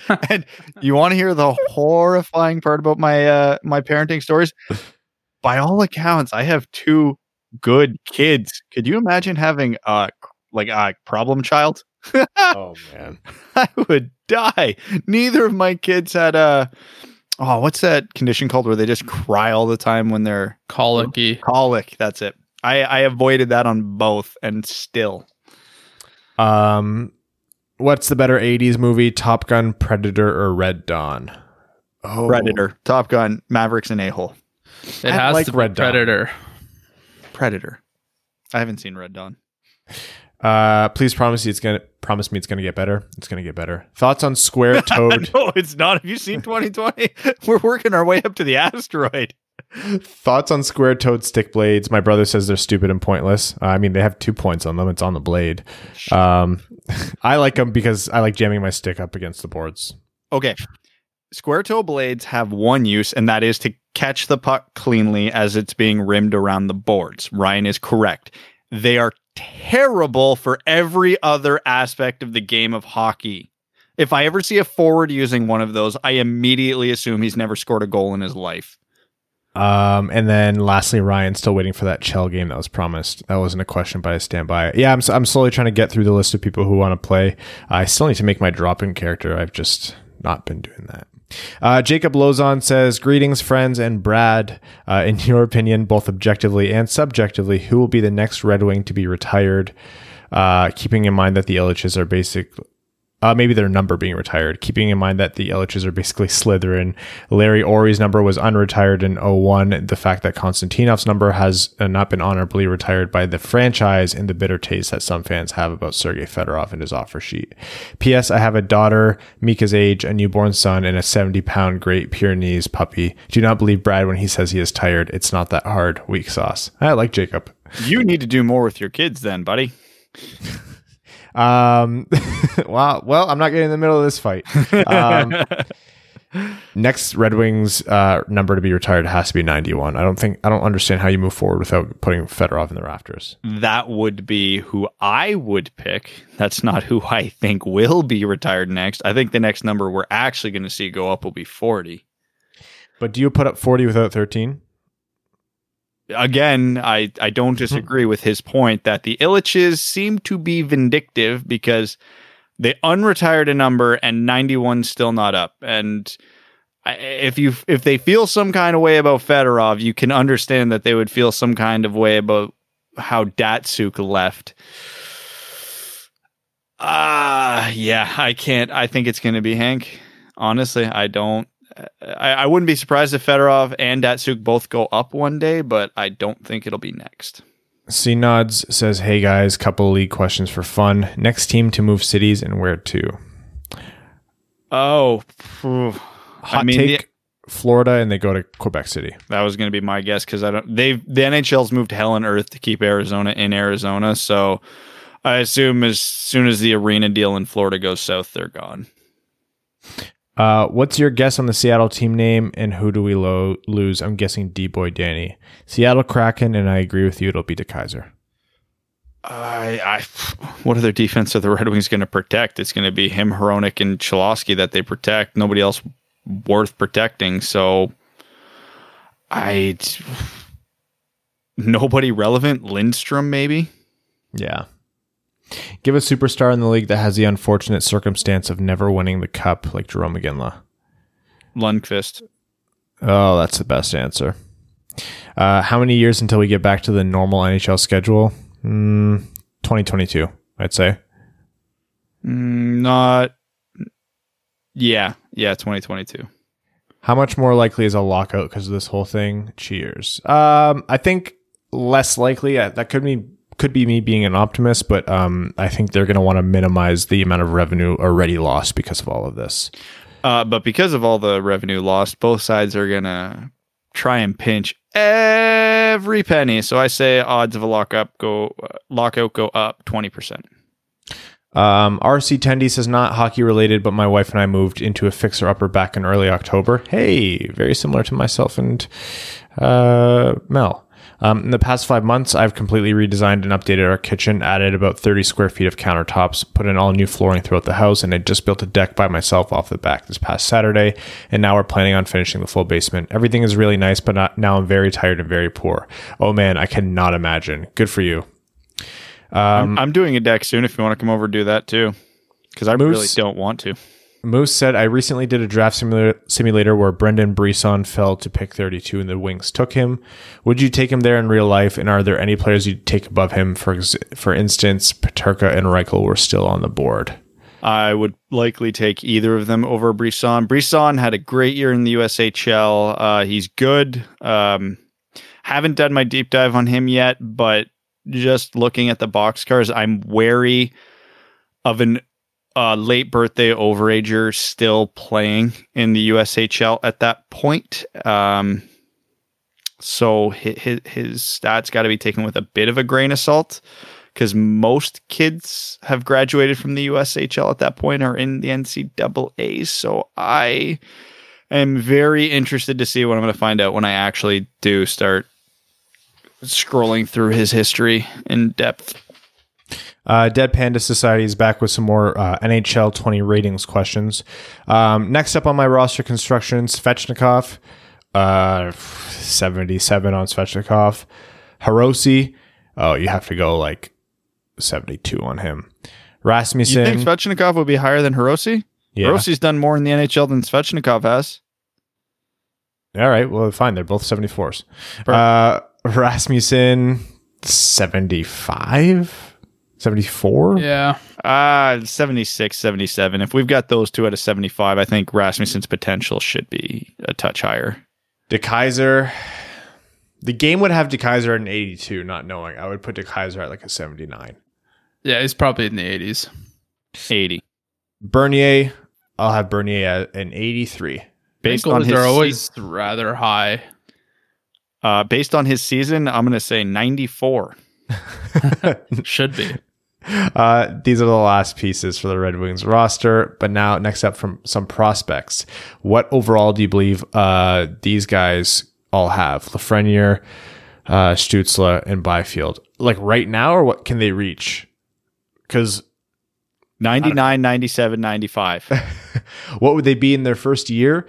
and you want to hear the horrifying part about my uh, my parenting stories? By all accounts, I have two good kids. Could you imagine having a like a problem child? oh man, I would die. Neither of my kids had a oh, what's that condition called where they just cry all the time when they're Colicky. colic? That's it. I, I avoided that on both, and still, um, what's the better 80s movie, Top Gun, Predator, or Red Dawn? Oh, Predator, Top Gun, Mavericks, and a hole. It I has like to be Red Dawn. Predator. Predator. I haven't seen Red Dawn. Uh, please promise me it's gonna promise me it's gonna get better. It's gonna get better. Thoughts on Square Toad? no, it's not. Have you seen 2020? We're working our way up to the asteroid. Thoughts on square toed stick blades? My brother says they're stupid and pointless. Uh, I mean, they have two points on them. It's on the blade. Um, I like them because I like jamming my stick up against the boards. Okay. Square toe blades have one use, and that is to catch the puck cleanly as it's being rimmed around the boards. Ryan is correct. They are terrible for every other aspect of the game of hockey. If I ever see a forward using one of those, I immediately assume he's never scored a goal in his life. Um, and then lastly, Ryan still waiting for that Chell game that was promised. That wasn't a question, but I stand by it. Yeah, I'm, I'm slowly trying to get through the list of people who want to play. I still need to make my drop in character. I've just not been doing that. Uh, Jacob Lozon says, Greetings, friends, and Brad. Uh, in your opinion, both objectively and subjectively, who will be the next Red Wing to be retired? Uh, keeping in mind that the Ilitches are basic, uh, maybe their number being retired, keeping in mind that the Ilitches are basically Slytherin. Larry Aurie's number was unretired in 01. The fact that Konstantinov's number has uh, not been honorably retired by the franchise and the bitter taste that some fans have about Sergei Fedorov and his offer sheet. P.S. I have a daughter, Mika's age, a newborn son, and a 70 pound Great Pyrenees puppy. Do not believe Brad when he says he is tired. It's not that hard. Weak sauce. I like Jacob. You need to do more with your kids then, buddy. Um, wow. Well, I'm not getting in the middle of this fight. Um, next Red Wings uh, number to be retired has to be 91. I don't think I don't understand how you move forward without putting Fedorov in the rafters. That would be who I would pick. That's not who I think will be retired next. I think the next number we're actually going to see go up will be 40. But do you put up 40 without 13? Again, I, I don't disagree with his point that the Ilitches seem to be vindictive because they unretired a number and 91 still not up. And if you if they feel some kind of way about Fedorov, you can understand that they would feel some kind of way about how Datsyuk left. Ah, uh, yeah, I can't. I think it's going to be Hank. Honestly, I don't. I, I wouldn't be surprised if Fedorov and Datsyuk both go up one day, but I don't think it'll be next. C Nods says, Hey guys, couple league questions for fun. Next team to move cities and where to? Oh, hot I mean, take the, Florida and they go to Quebec City. That was going to be my guess because I don't. They've the NHL's moved hell and earth to keep Arizona in Arizona, so I assume as soon as the arena deal in Florida goes south, they're gone. Uh, what's your guess on the Seattle team name and who do we lo- lose? I'm guessing D Boy Danny. Seattle Kraken, and I agree with you. It'll be DeKeyser. I, I, what other defense are the Red Wings going to protect? It's going to be him, Hronek, and Cholowski that they protect. Nobody else worth protecting. So, I, nobody relevant. Lindstrom, maybe. Yeah. Give a superstar in the league that has the unfortunate circumstance of never winning the cup, like Jarome Iginla. Lundqvist. Oh, that's the best answer. Uh, how many years until we get back to the normal NHL schedule? Mm, 2022, I'd say. Mm, not. Yeah, yeah, 2022. How much more likely is a lockout because of this whole thing? Cheers. Um, I think less likely. That could be could be me being an optimist, but um, I think they're going to want to minimize the amount of revenue already lost because of all of this. Uh, but because of all the revenue lost, both sides are going to try and pinch every penny. So I say odds of a lockup go uh, lockout go up twenty percent. Um, RC Tendy says not hockey related, but my wife and I moved into a fixer upper back in early October. Hey, very similar to myself and uh, Mel. Um, in the past five months, I've completely redesigned and updated our kitchen, added about 30 square feet of countertops, put in all new flooring throughout the house, and I just built a deck by myself off the back this past Saturday. And now we're planning on finishing the full basement. Everything is really nice, but not, now I'm very tired and very poor. Oh man, I cannot imagine. Good for you. Um, I'm, I'm, doing a deck soon if you want to come over and do that too, because I Moose, really don't want to. Moose said, I recently did a draft simulator, simulator where Brendan Brisson fell to pick 32 and the Wings took him. Would you take him there in real life? And are there any players you'd take above him? For, for instance, Peterka and Reichel were still on the board. I would likely take either of them over Brisson. Brisson had a great year in the USHL. Uh, he's good. Um, haven't done my deep dive on him yet, but just looking at the box cars, I'm wary of an uh, late birthday overager still playing in the USHL at that point. Um, so his, his stats got to be taken with a bit of a grain of salt because most kids have graduated from the USHL at that point or in the NCAA. So I am very interested to see what I'm going to find out when I actually do start scrolling through his history in depth. Uh, Dead Panda Society is back with some more uh, NHL 20 ratings questions. Um, next up on my roster construction, Svechnikov. Uh, 77 on Svechnikov. Hirose, oh, you have to go like 72 on him. Rasmussen. You think Svechnikov would be higher than Hirose? yeah. Hirose's done more in the NHL than Svechnikov has. All right, well, fine. They're both 74s. Uh, Rasmussen, 75, 74. Yeah. Uh 76, 77. If we've got those two out of 75, I think Rasmussen's potential should be a touch higher. DeKeyser, the game would have DeKeyser at an 82, not knowing. I would put DeKeyser at like a 79. Yeah, he's probably in the 80s. 80. Bernier, I'll have Bernier at an 83. Based Goalies on his are always rather high. uh based on his season, I'm going to say 94. Should be. Uh, these are the last pieces for the Red Wings roster. But now, next up from some prospects. What overall do you believe uh, these guys all have? Lafreniere, uh, Stützle, and Byfield. Like right now, or what can they reach? Because 99, 97, 95. what would they be in their first year?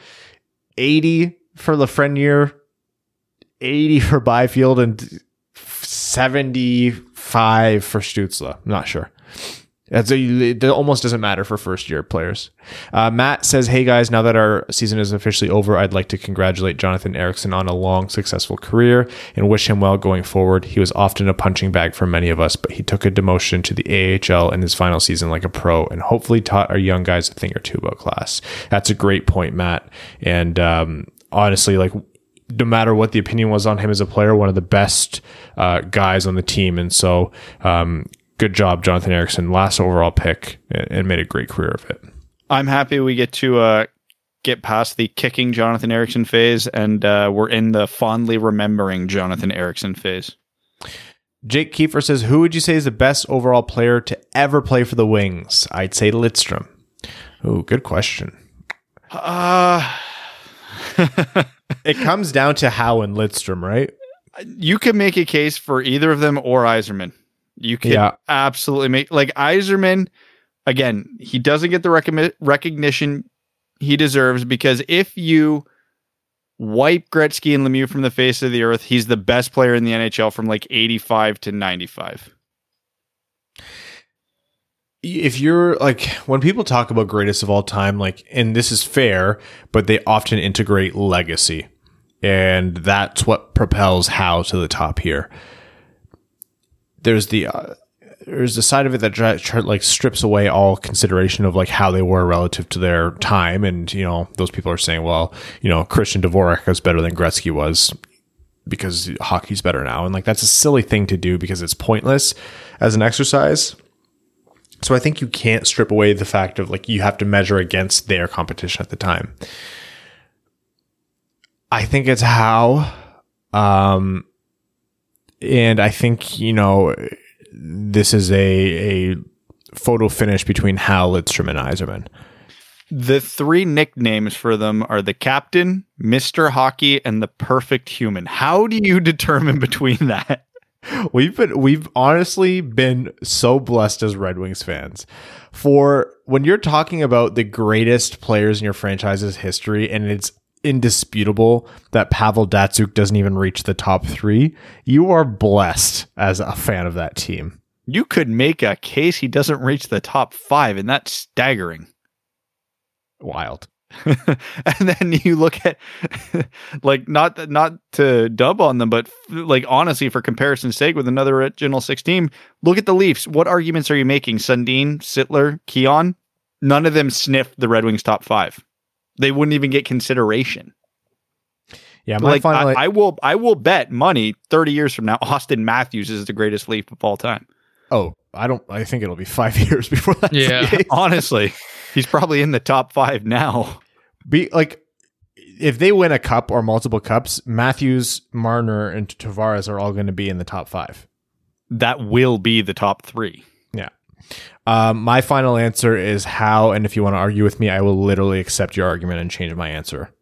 80 for Lafreniere, 80 for Byfield, and 75 for Stützle. I'm not sure. That's a, it almost doesn't matter for first year players. Uh, Matt says, Hey guys, now that our season is officially over, I'd like to congratulate Jonathan Ericsson on a long, successful career and wish him well going forward. He was often a punching bag for many of us, but he took a demotion to the AHL in his final season like a pro and hopefully taught our young guys a thing or two about class. That's a great point, Matt. And um, honestly, like, no matter what the opinion was on him as a player, one of the best uh, guys on the team. And so, um, good job, Jonathan Ericsson, last overall pick, and, and made a great career of it. I'm happy we get to uh, get past the kicking Jonathan Ericsson phase and uh, we're in the fondly remembering Jonathan Ericsson phase. Jake Kiefer says, Who would you say is the best overall player to ever play for the Wings? I'd say Lidstrom. Oh, good question. Uh, It comes down to Howe and Lidstrom, right? you can make a case for either of them or Yzerman. You can Yeah. absolutely make like Yzerman. Again, he doesn't get the recogni- recognition he deserves because if you wipe Gretzky and Lemieux from the face of the earth, he's the best player in the NHL from like 85 to 95. If you're like when people talk about greatest of all time like and this is fair but they often integrate legacy. And that's what propels how to the top here. There's the uh, there's the side of it that like strips away all consideration of like Howe they were relative to their time. And you know those people are saying well you know Christian Dvorak is better than Gretzky was because hockey's better now. And like that's a silly thing to do because it's pointless as an exercise so I think you can't strip away the fact of like you have to measure against their competition at the time. I think it's Howe, um, and I think you know this is a a photo finish between Howe Lidstrom and Yzerman. The three nicknames for them are the captain, Mr. Hockey, and the perfect human. How do you determine between that? We've been we've honestly been so blessed as Red Wings fans. For when you're talking about the greatest players in your franchise's history and it's indisputable that Pavel Datsyuk doesn't even reach the top 3, you are blessed as a fan of that team. You could make a case he doesn't reach the top five, and that's staggering. Wild. and then you look at like not not to dub on them, but like honestly, for comparison's sake, with another original six team, look at the Leafs. What arguments are you making? Sundin, Sittler, Keon, none of them sniffed the Red Wings top five. They wouldn't even get consideration. Yeah, my like final I, I will I will bet money 30 years from now, Auston Matthews is the greatest Leaf of all time. Oh, I don't I think it'll be 5 years before that. Yeah. Honestly, he's probably in the top five now. Be like if they win a cup or multiple cups, Matthews, Marner, and Tavares are all going to be in the top five. That will be the top three. Yeah. Um, my final answer is Howe, and if you want to argue with me, I will literally accept your argument and change my answer.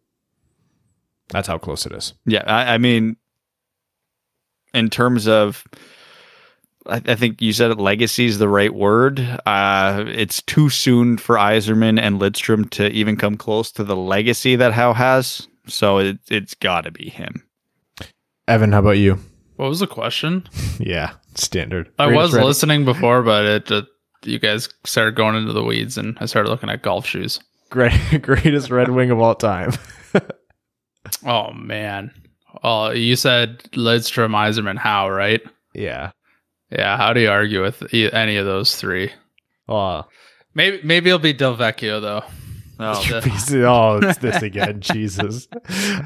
That's how close it is. Yeah, I, I mean, in terms of, I, I think you said it, legacy is the right word. Uh, it's too soon for Yzerman and Lidstrom to even come close to the legacy that Howe has. So it, it's got to be him. Evan, how about you? What was the question? Yeah, standard. I Greatest was red- listening before, but it just, you guys started going into the weeds, and I started looking at golf shoes. Great, greatest Red Wing of all time. Oh man. Oh, you said Lidstrom, Yzerman, Howe, right? yeah. Yeah. How do you argue with e- any of those three? Oh, Maybe maybe it'll be Delvecchio though. Oh, oh, it's this again. Jesus.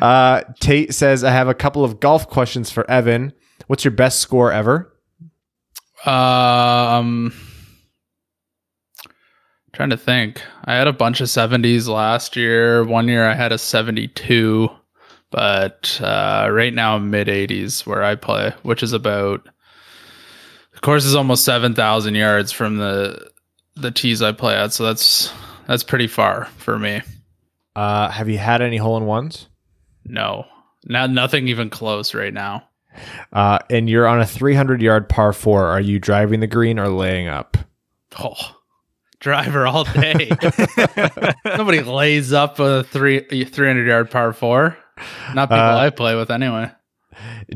Uh, Tate says, I have a couple of golf questions for Evan. What's your best score ever? Um, trying to think. I had a bunch of 70s last year. One year I had a 72, but uh, right now mid 80s where I play, which is about. Course is almost 7,000 yards from the the tees I play at, so that's that's pretty far for me. Uh, have you had any hole in ones? No, not nothing even close right now. Uh, and you're on a 300 yard par four. Are you driving the green or laying up? Oh, driver all day. Nobody lays up a three 300 yard par four. Not people Uh, I play with anyway.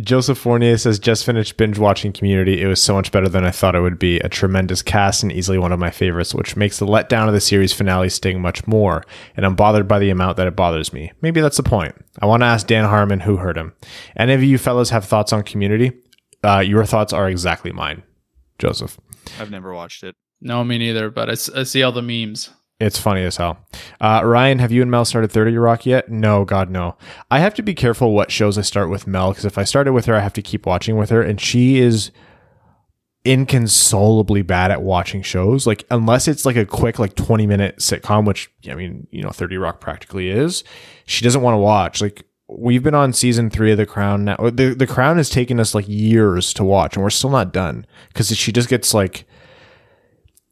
Joseph Fournier says, just finished binge watching Community. It was so much better than I thought it would be. A tremendous cast and easily one of my favorites, which makes the letdown of the series finale sting much more. And I'm bothered by the amount that it bothers me. Maybe that's the point. I want to ask Dan Harmon who hurt him. Any of you fellows have thoughts on Community? Uh, your thoughts are exactly mine, Joseph. I've never watched it. No, me neither. But I, s- I see all the memes. It's funny as hell. Uh, Ryan, have you and Mel started 30 Rock yet? No, God, no. I have to be careful what shows I start with Mel because if I started with her, I have to keep watching with her, and she is inconsolably bad at watching shows. Like, unless it's like a quick, like 20 minute sitcom, which, I mean, you know, 30 Rock practically is, she doesn't want to watch. Like, we've been on season three of The Crown now. The, the Crown has taken us like years to watch, and we're still not done because she just gets like,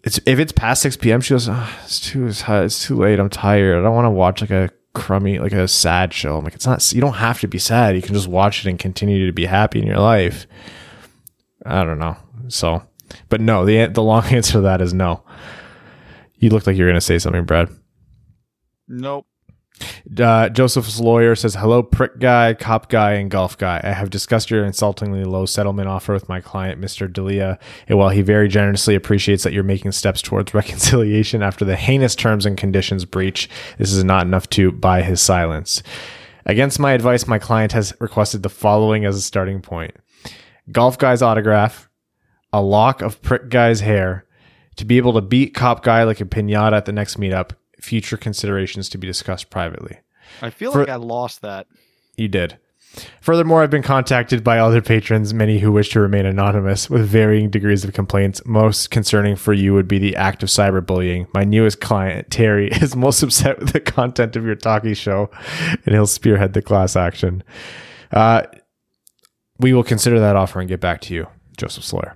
it's if it's past six p.m. She goes, oh, "It's too it's too late. I'm tired. I don't want to watch like a crummy like a sad show." I'm like, "It's not. You don't have to be sad. You can just watch it and continue to be happy in your life." I don't know. So, but no. the The long answer to that is no. You look like you're to say something, Brad. Nope. Uh, Joseph's lawyer says, Hello, prick guy, cop guy, and golf guy. I have discussed your insultingly low settlement offer with my client, Mr. Delia, and while he very generously appreciates that you're making steps towards reconciliation after the heinous terms and conditions breach, this is not enough to buy his silence. Against my advice, my client has requested the following as a starting point Golf guy's autograph, a lock of prick guy's hair, to be able to beat cop guy like a pinata at the next meetup, future considerations to be discussed privately. I feel For- like I lost that. You did. Furthermore, I've been contacted by other patrons, many who wish to remain anonymous, with varying degrees of complaints. Most concerning for you would be the act of cyberbullying. My newest client, Terry, is most upset with the content of your talkie show, and he'll spearhead the class action. Uh, we will consider that offer and get back to you, Joseph Sawyer.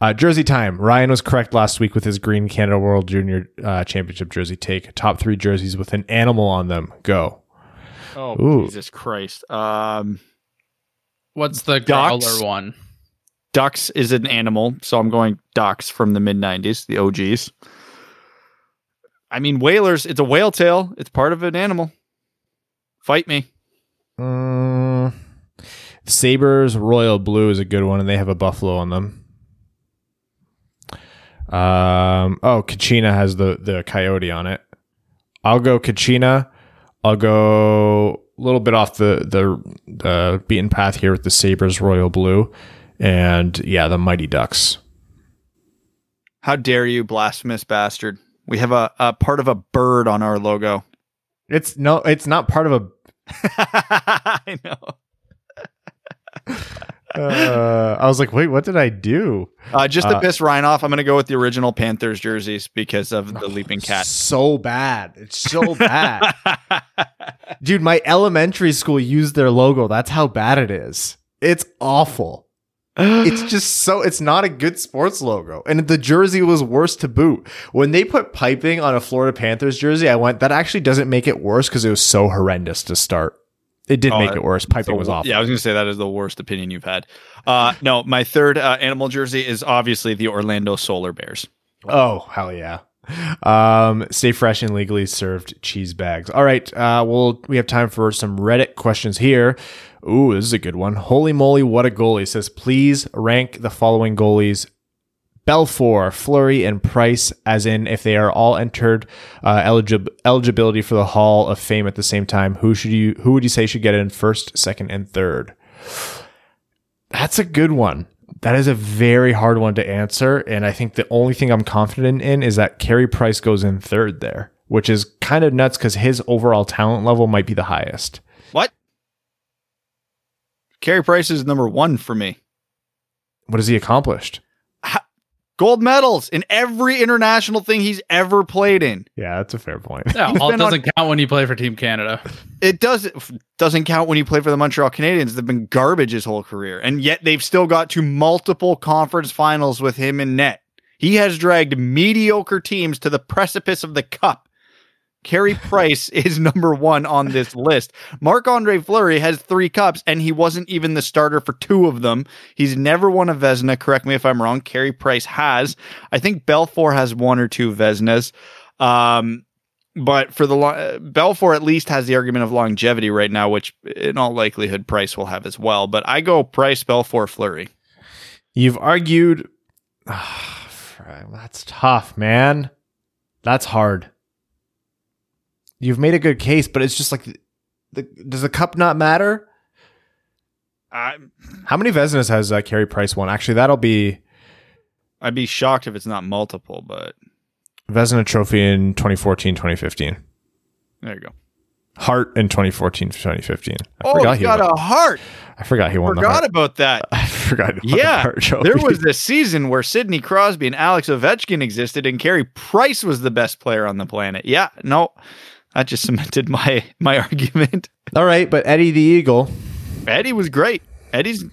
Uh, jersey time. Ryan was correct last week with his Green Canada World Junior uh, Championship jersey take. Top three jerseys with an animal on them. Go. Oh Ooh. Jesus Christ! Um, What's the Ducks. growler one? ducks is an animal, so I'm going ducks from the mid '90s, the OGs. I mean, whalers. It's a whale tail. It's part of an animal. Fight me. Mm, Sabres Royal Blue is a good one, and they have a buffalo on them. Um, oh, Kachina has the the coyote on it. I'll go Kachina. I'll go a little bit off the the the beaten path here with the Sabres Royal Blue, and yeah, the Mighty Ducks. How dare you, blasphemous bastard! We have a, a part of a bird on our logo. It's no, it's not part of a. I know. Uh, I was like, wait, what did I do? Uh, just to Uh, piss Ryan off, I'm going to go with the original Panthers jerseys because of the leaping cat. So bad. It's so bad. Dude, my elementary school used their logo. That's how bad it is. It's awful. It's just so it's not a good sports logo. And the jersey was worse to boot. When they put piping on a Florida Panthers jersey, I went, that actually doesn't make it worse because it was so horrendous to start. It did Oh, make it worse. Piping was awful. Yeah, I was going to say that is the worst opinion you've had. Uh, no, my third uh, animal jersey is obviously the Orlando Solar Bears. Oh, hell yeah. Um, stay fresh and legally served cheese bags. All right. Uh, well, we have time for some Reddit questions here. Ooh, this is a good one. Holy moly, what a goalie! It says, please rank the following goalies Belfour, Fleury, and Price, as in if they are all entered uh, eligib- eligibility for the Hall of Fame at the same time. Who should you? Who would you say should get in first, second, and third? That's a good one. That is a very hard one to answer, and I think the only thing I'm confident in is that Carey Price goes in third there, which is kind of nuts because his overall talent level might be the highest. What? Carey Price is number one for me. What has he accomplished? Gold medals in every international thing he's ever played in. Yeah, that's a fair point. Yeah, He's all been doesn't count when you play for Team Canada. It doesn't doesn't count when you play for the Montreal Canadiens. They've been garbage his whole career, and yet they've still got to multiple conference finals with him in net. He has dragged mediocre teams to the precipice of the cup. Carey Price is number one on this list. Marc Andre Fleury has three cups, and he wasn't even the starter for two of them. He's never won a Vezina. Correct me if I'm wrong. Carey Price has. I think Belfour has one or two Vezinas. Um, but for the lo- Belfour at least has the argument of longevity right now, which in all likelihood Price will have as well. But I go Price, Belfour, Fleury. You've argued. that's tough, man. That's hard. You've made a good case, but it's just like, the, does the cup not matter? I, How many Vezinas has uh, Carey Price won? Actually, that'll be I'd be shocked if it's not multiple, but Vezina Trophy in 2014, 2015. there you go. Hart in 2014, 2015. I oh, forgot he got won. a Hart. I forgot he won the Forgot about that. I forgot. the Yeah, Trophy. there was this season where Sidney Crosby and Alex Ovechkin existed, and Carey Price was the best player on the planet. Yeah, no, that just cemented my my argument. All right, but Eddie the Eagle, Eddie was great. Eddie's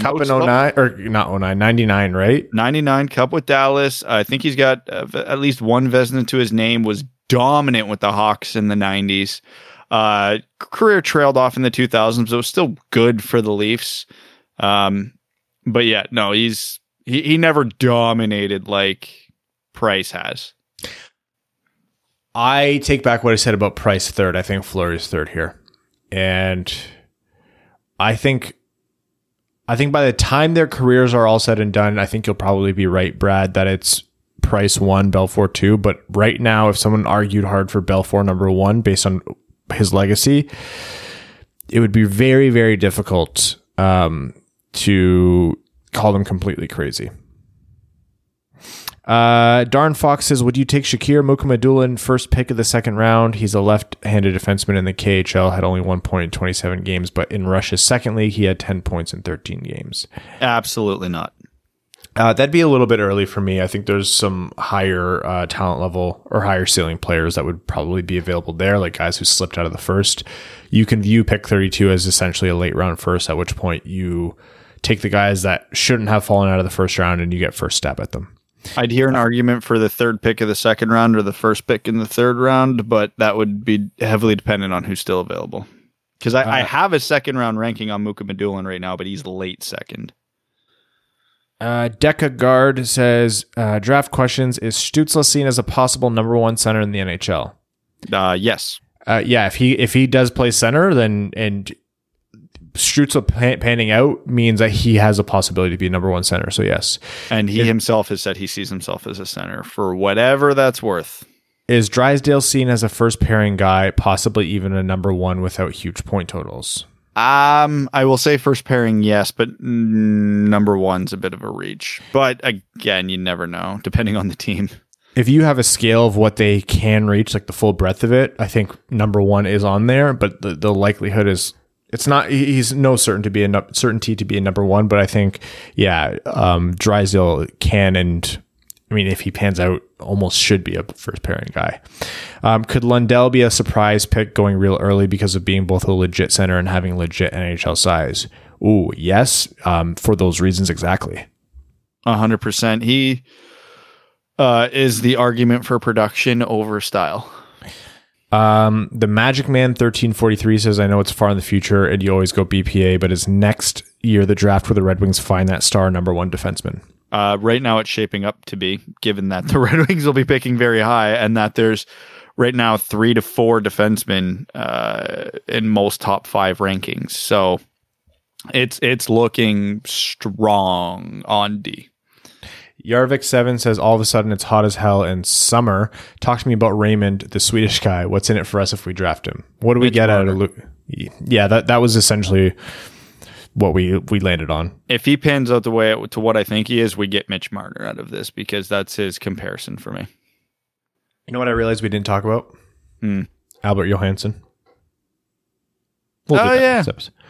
Cup no in smoke. 09, or not 09, 99, right? 99 Cup with Dallas. I think he's got uh, v- at least one Vezina to his name. Was dominant with the Hawks in the 90s. Uh, career trailed off in the 2000s, but it was still good for the Leafs. Um, but yeah, no, he's he, he never dominated like Price has. I take back what I said about Price third. I think Fleury's third here. And I think I think by the time their careers are all said and done, I think you'll probably be right, Brad, that it's Price one, Belfour two. But right now, if someone argued hard for Belfour number one based on his legacy, it would be very, very difficult um, to call them completely crazy. Uh, Darn Fox says, "Would you take Shakir Mukhamadullin first pick of the second round? He's a left-handed defenseman in the KHL. Had only one point in 27 games, but in Russia's second league, he had 10 points in 13 games. Absolutely not. Uh, that'd be a little bit early for me. I think there's some higher uh, talent level or higher ceiling players that would probably be available there, like guys who slipped out of the first. You can view pick 32 as essentially a late round first, at which point you take the guys that shouldn't have fallen out of the first round and you get first stab at them." I'd hear an argument for the third pick of the second round or the first pick in the third round, but that would be heavily dependent on who's still available. Because I, I Uh, have a second round ranking on Mukhamadullin right now, but he's late second. Uh, Deca Guard says, uh, draft questions. Is Stützle seen as a possible number one center in the NHL? Uh, yes. Uh, yeah, if he if he does play center, then and Stützle pan- panning out means that he has a possibility to be a number one center. So yes, And he himself has said he sees himself as a center for whatever that's worth. is Drysdale seen as a first pairing guy, possibly even a number one without huge point totals? Um, I will say first pairing, yes, but mm, number one's a bit of a reach. But again, you never know, depending on the team. If you have a scale of what they can reach, like the full breadth of it, I think number one is on there, but the, the likelihood is it's not. He's no certain to be a certainty to be a number one, but I think yeah, um, Drysdale can and I mean if he pans out, almost should be a first pairing guy. Um, could Lundell be a surprise pick going real early because of being both a legit center and having legit NHL size? Ooh, yes, um, for those reasons exactly. Hundred percent. He uh, is the argument for production over style. Um, the Magic Man 1343 says, I know it's far in the future and you always go BPA, but is next year the draft where the Red Wings find that star number one defenseman? Uh, right now, it's shaping up to be, given that the Red Wings will be picking very high, and that there's right now three to four defensemen uh, in most top five rankings. So it's it's looking strong on D. Yarvik7 says, all of a sudden it's hot as hell in summer. Talk to me about Raymond, the Swedish guy. What's in it for us if we draft him? What do we Mitch get out of Luke? Yeah, that, that was essentially what we, we landed on. If he pans out the way it, to what I think he is, we get Mitch Marner out of this because that's his comparison for me. You know what I realized we didn't talk about? Hmm. Albert Johansson. We'll Oh, yeah.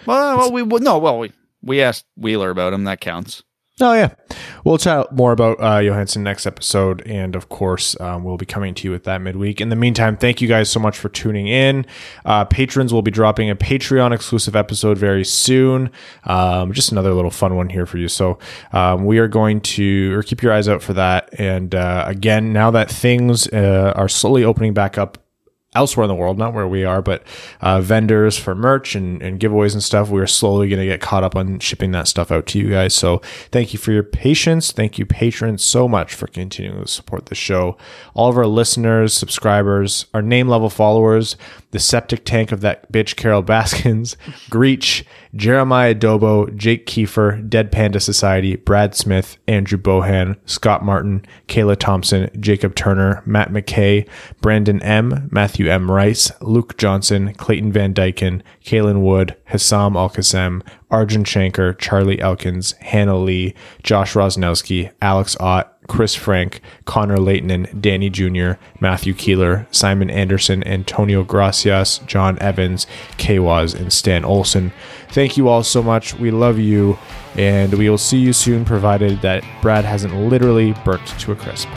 Well, well we well, no, well we we asked Wheeler about him. That counts. Oh yeah, we'll chat more about uh, Johansson next episode, and of course, um, we'll be coming to you with that midweek. In the meantime, thank you guys so much for tuning in. Uh, patrons will be dropping a Patreon exclusive episode very soon. Um, just another little fun one here for you. So um, we are going to or keep your eyes out for that. And uh, again, now that things uh, are slowly opening back up elsewhere in the world, not where we are, but uh, vendors for merch and, and giveaways and stuff. We're slowly going to get caught up on shipping that stuff out to you guys. So thank you for your patience. Thank you, patrons, so much for continuing to support the show. All of our listeners, subscribers, our name level followers, the septic tank of that bitch, Carole Baskins, Greach, Jeremiah Dobo, Jake Kiefer, Dead Panda Society, Brad Smith, Andrew Bohan, Scott Martin, Kayla Thompson, Jacob Turner, Matt McKay, Brandon M, Matthew M. Rice, Luke Johnson, Clayton Van Dyken, Kalen Wood, Hassam Al Qassem, Arjun Shankar, Charlie Elkins, Hannah Lee, Josh Rosnowski, Alex Ott, Chris Frank, Connor Leighton, Danny Jr., Matthew Keeler, Simon Anderson, Antonio Gracias, John Evans, Kwaz, and Stan Olson. Thank you all so much. We love you, and we will see you soon, provided that Brad hasn't literally burnt to a crisp.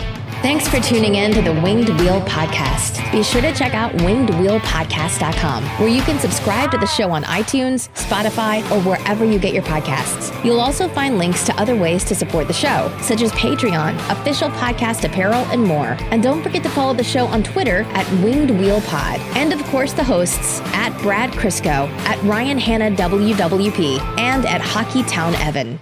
Thanks for tuning in to the Winged Wheel Podcast. Be sure to check out wingedwheelpodcast.com, where you can subscribe to the show on iTunes, Spotify, or wherever you get your podcasts. You'll also find links to other ways to support the show, such as Patreon, official podcast apparel, and more. And don't forget to follow the show on Twitter at Winged Wheel Pod. And of course, the hosts at Brad Crisco, at Ryan Hanna WWP, and at Hockey Town Evan.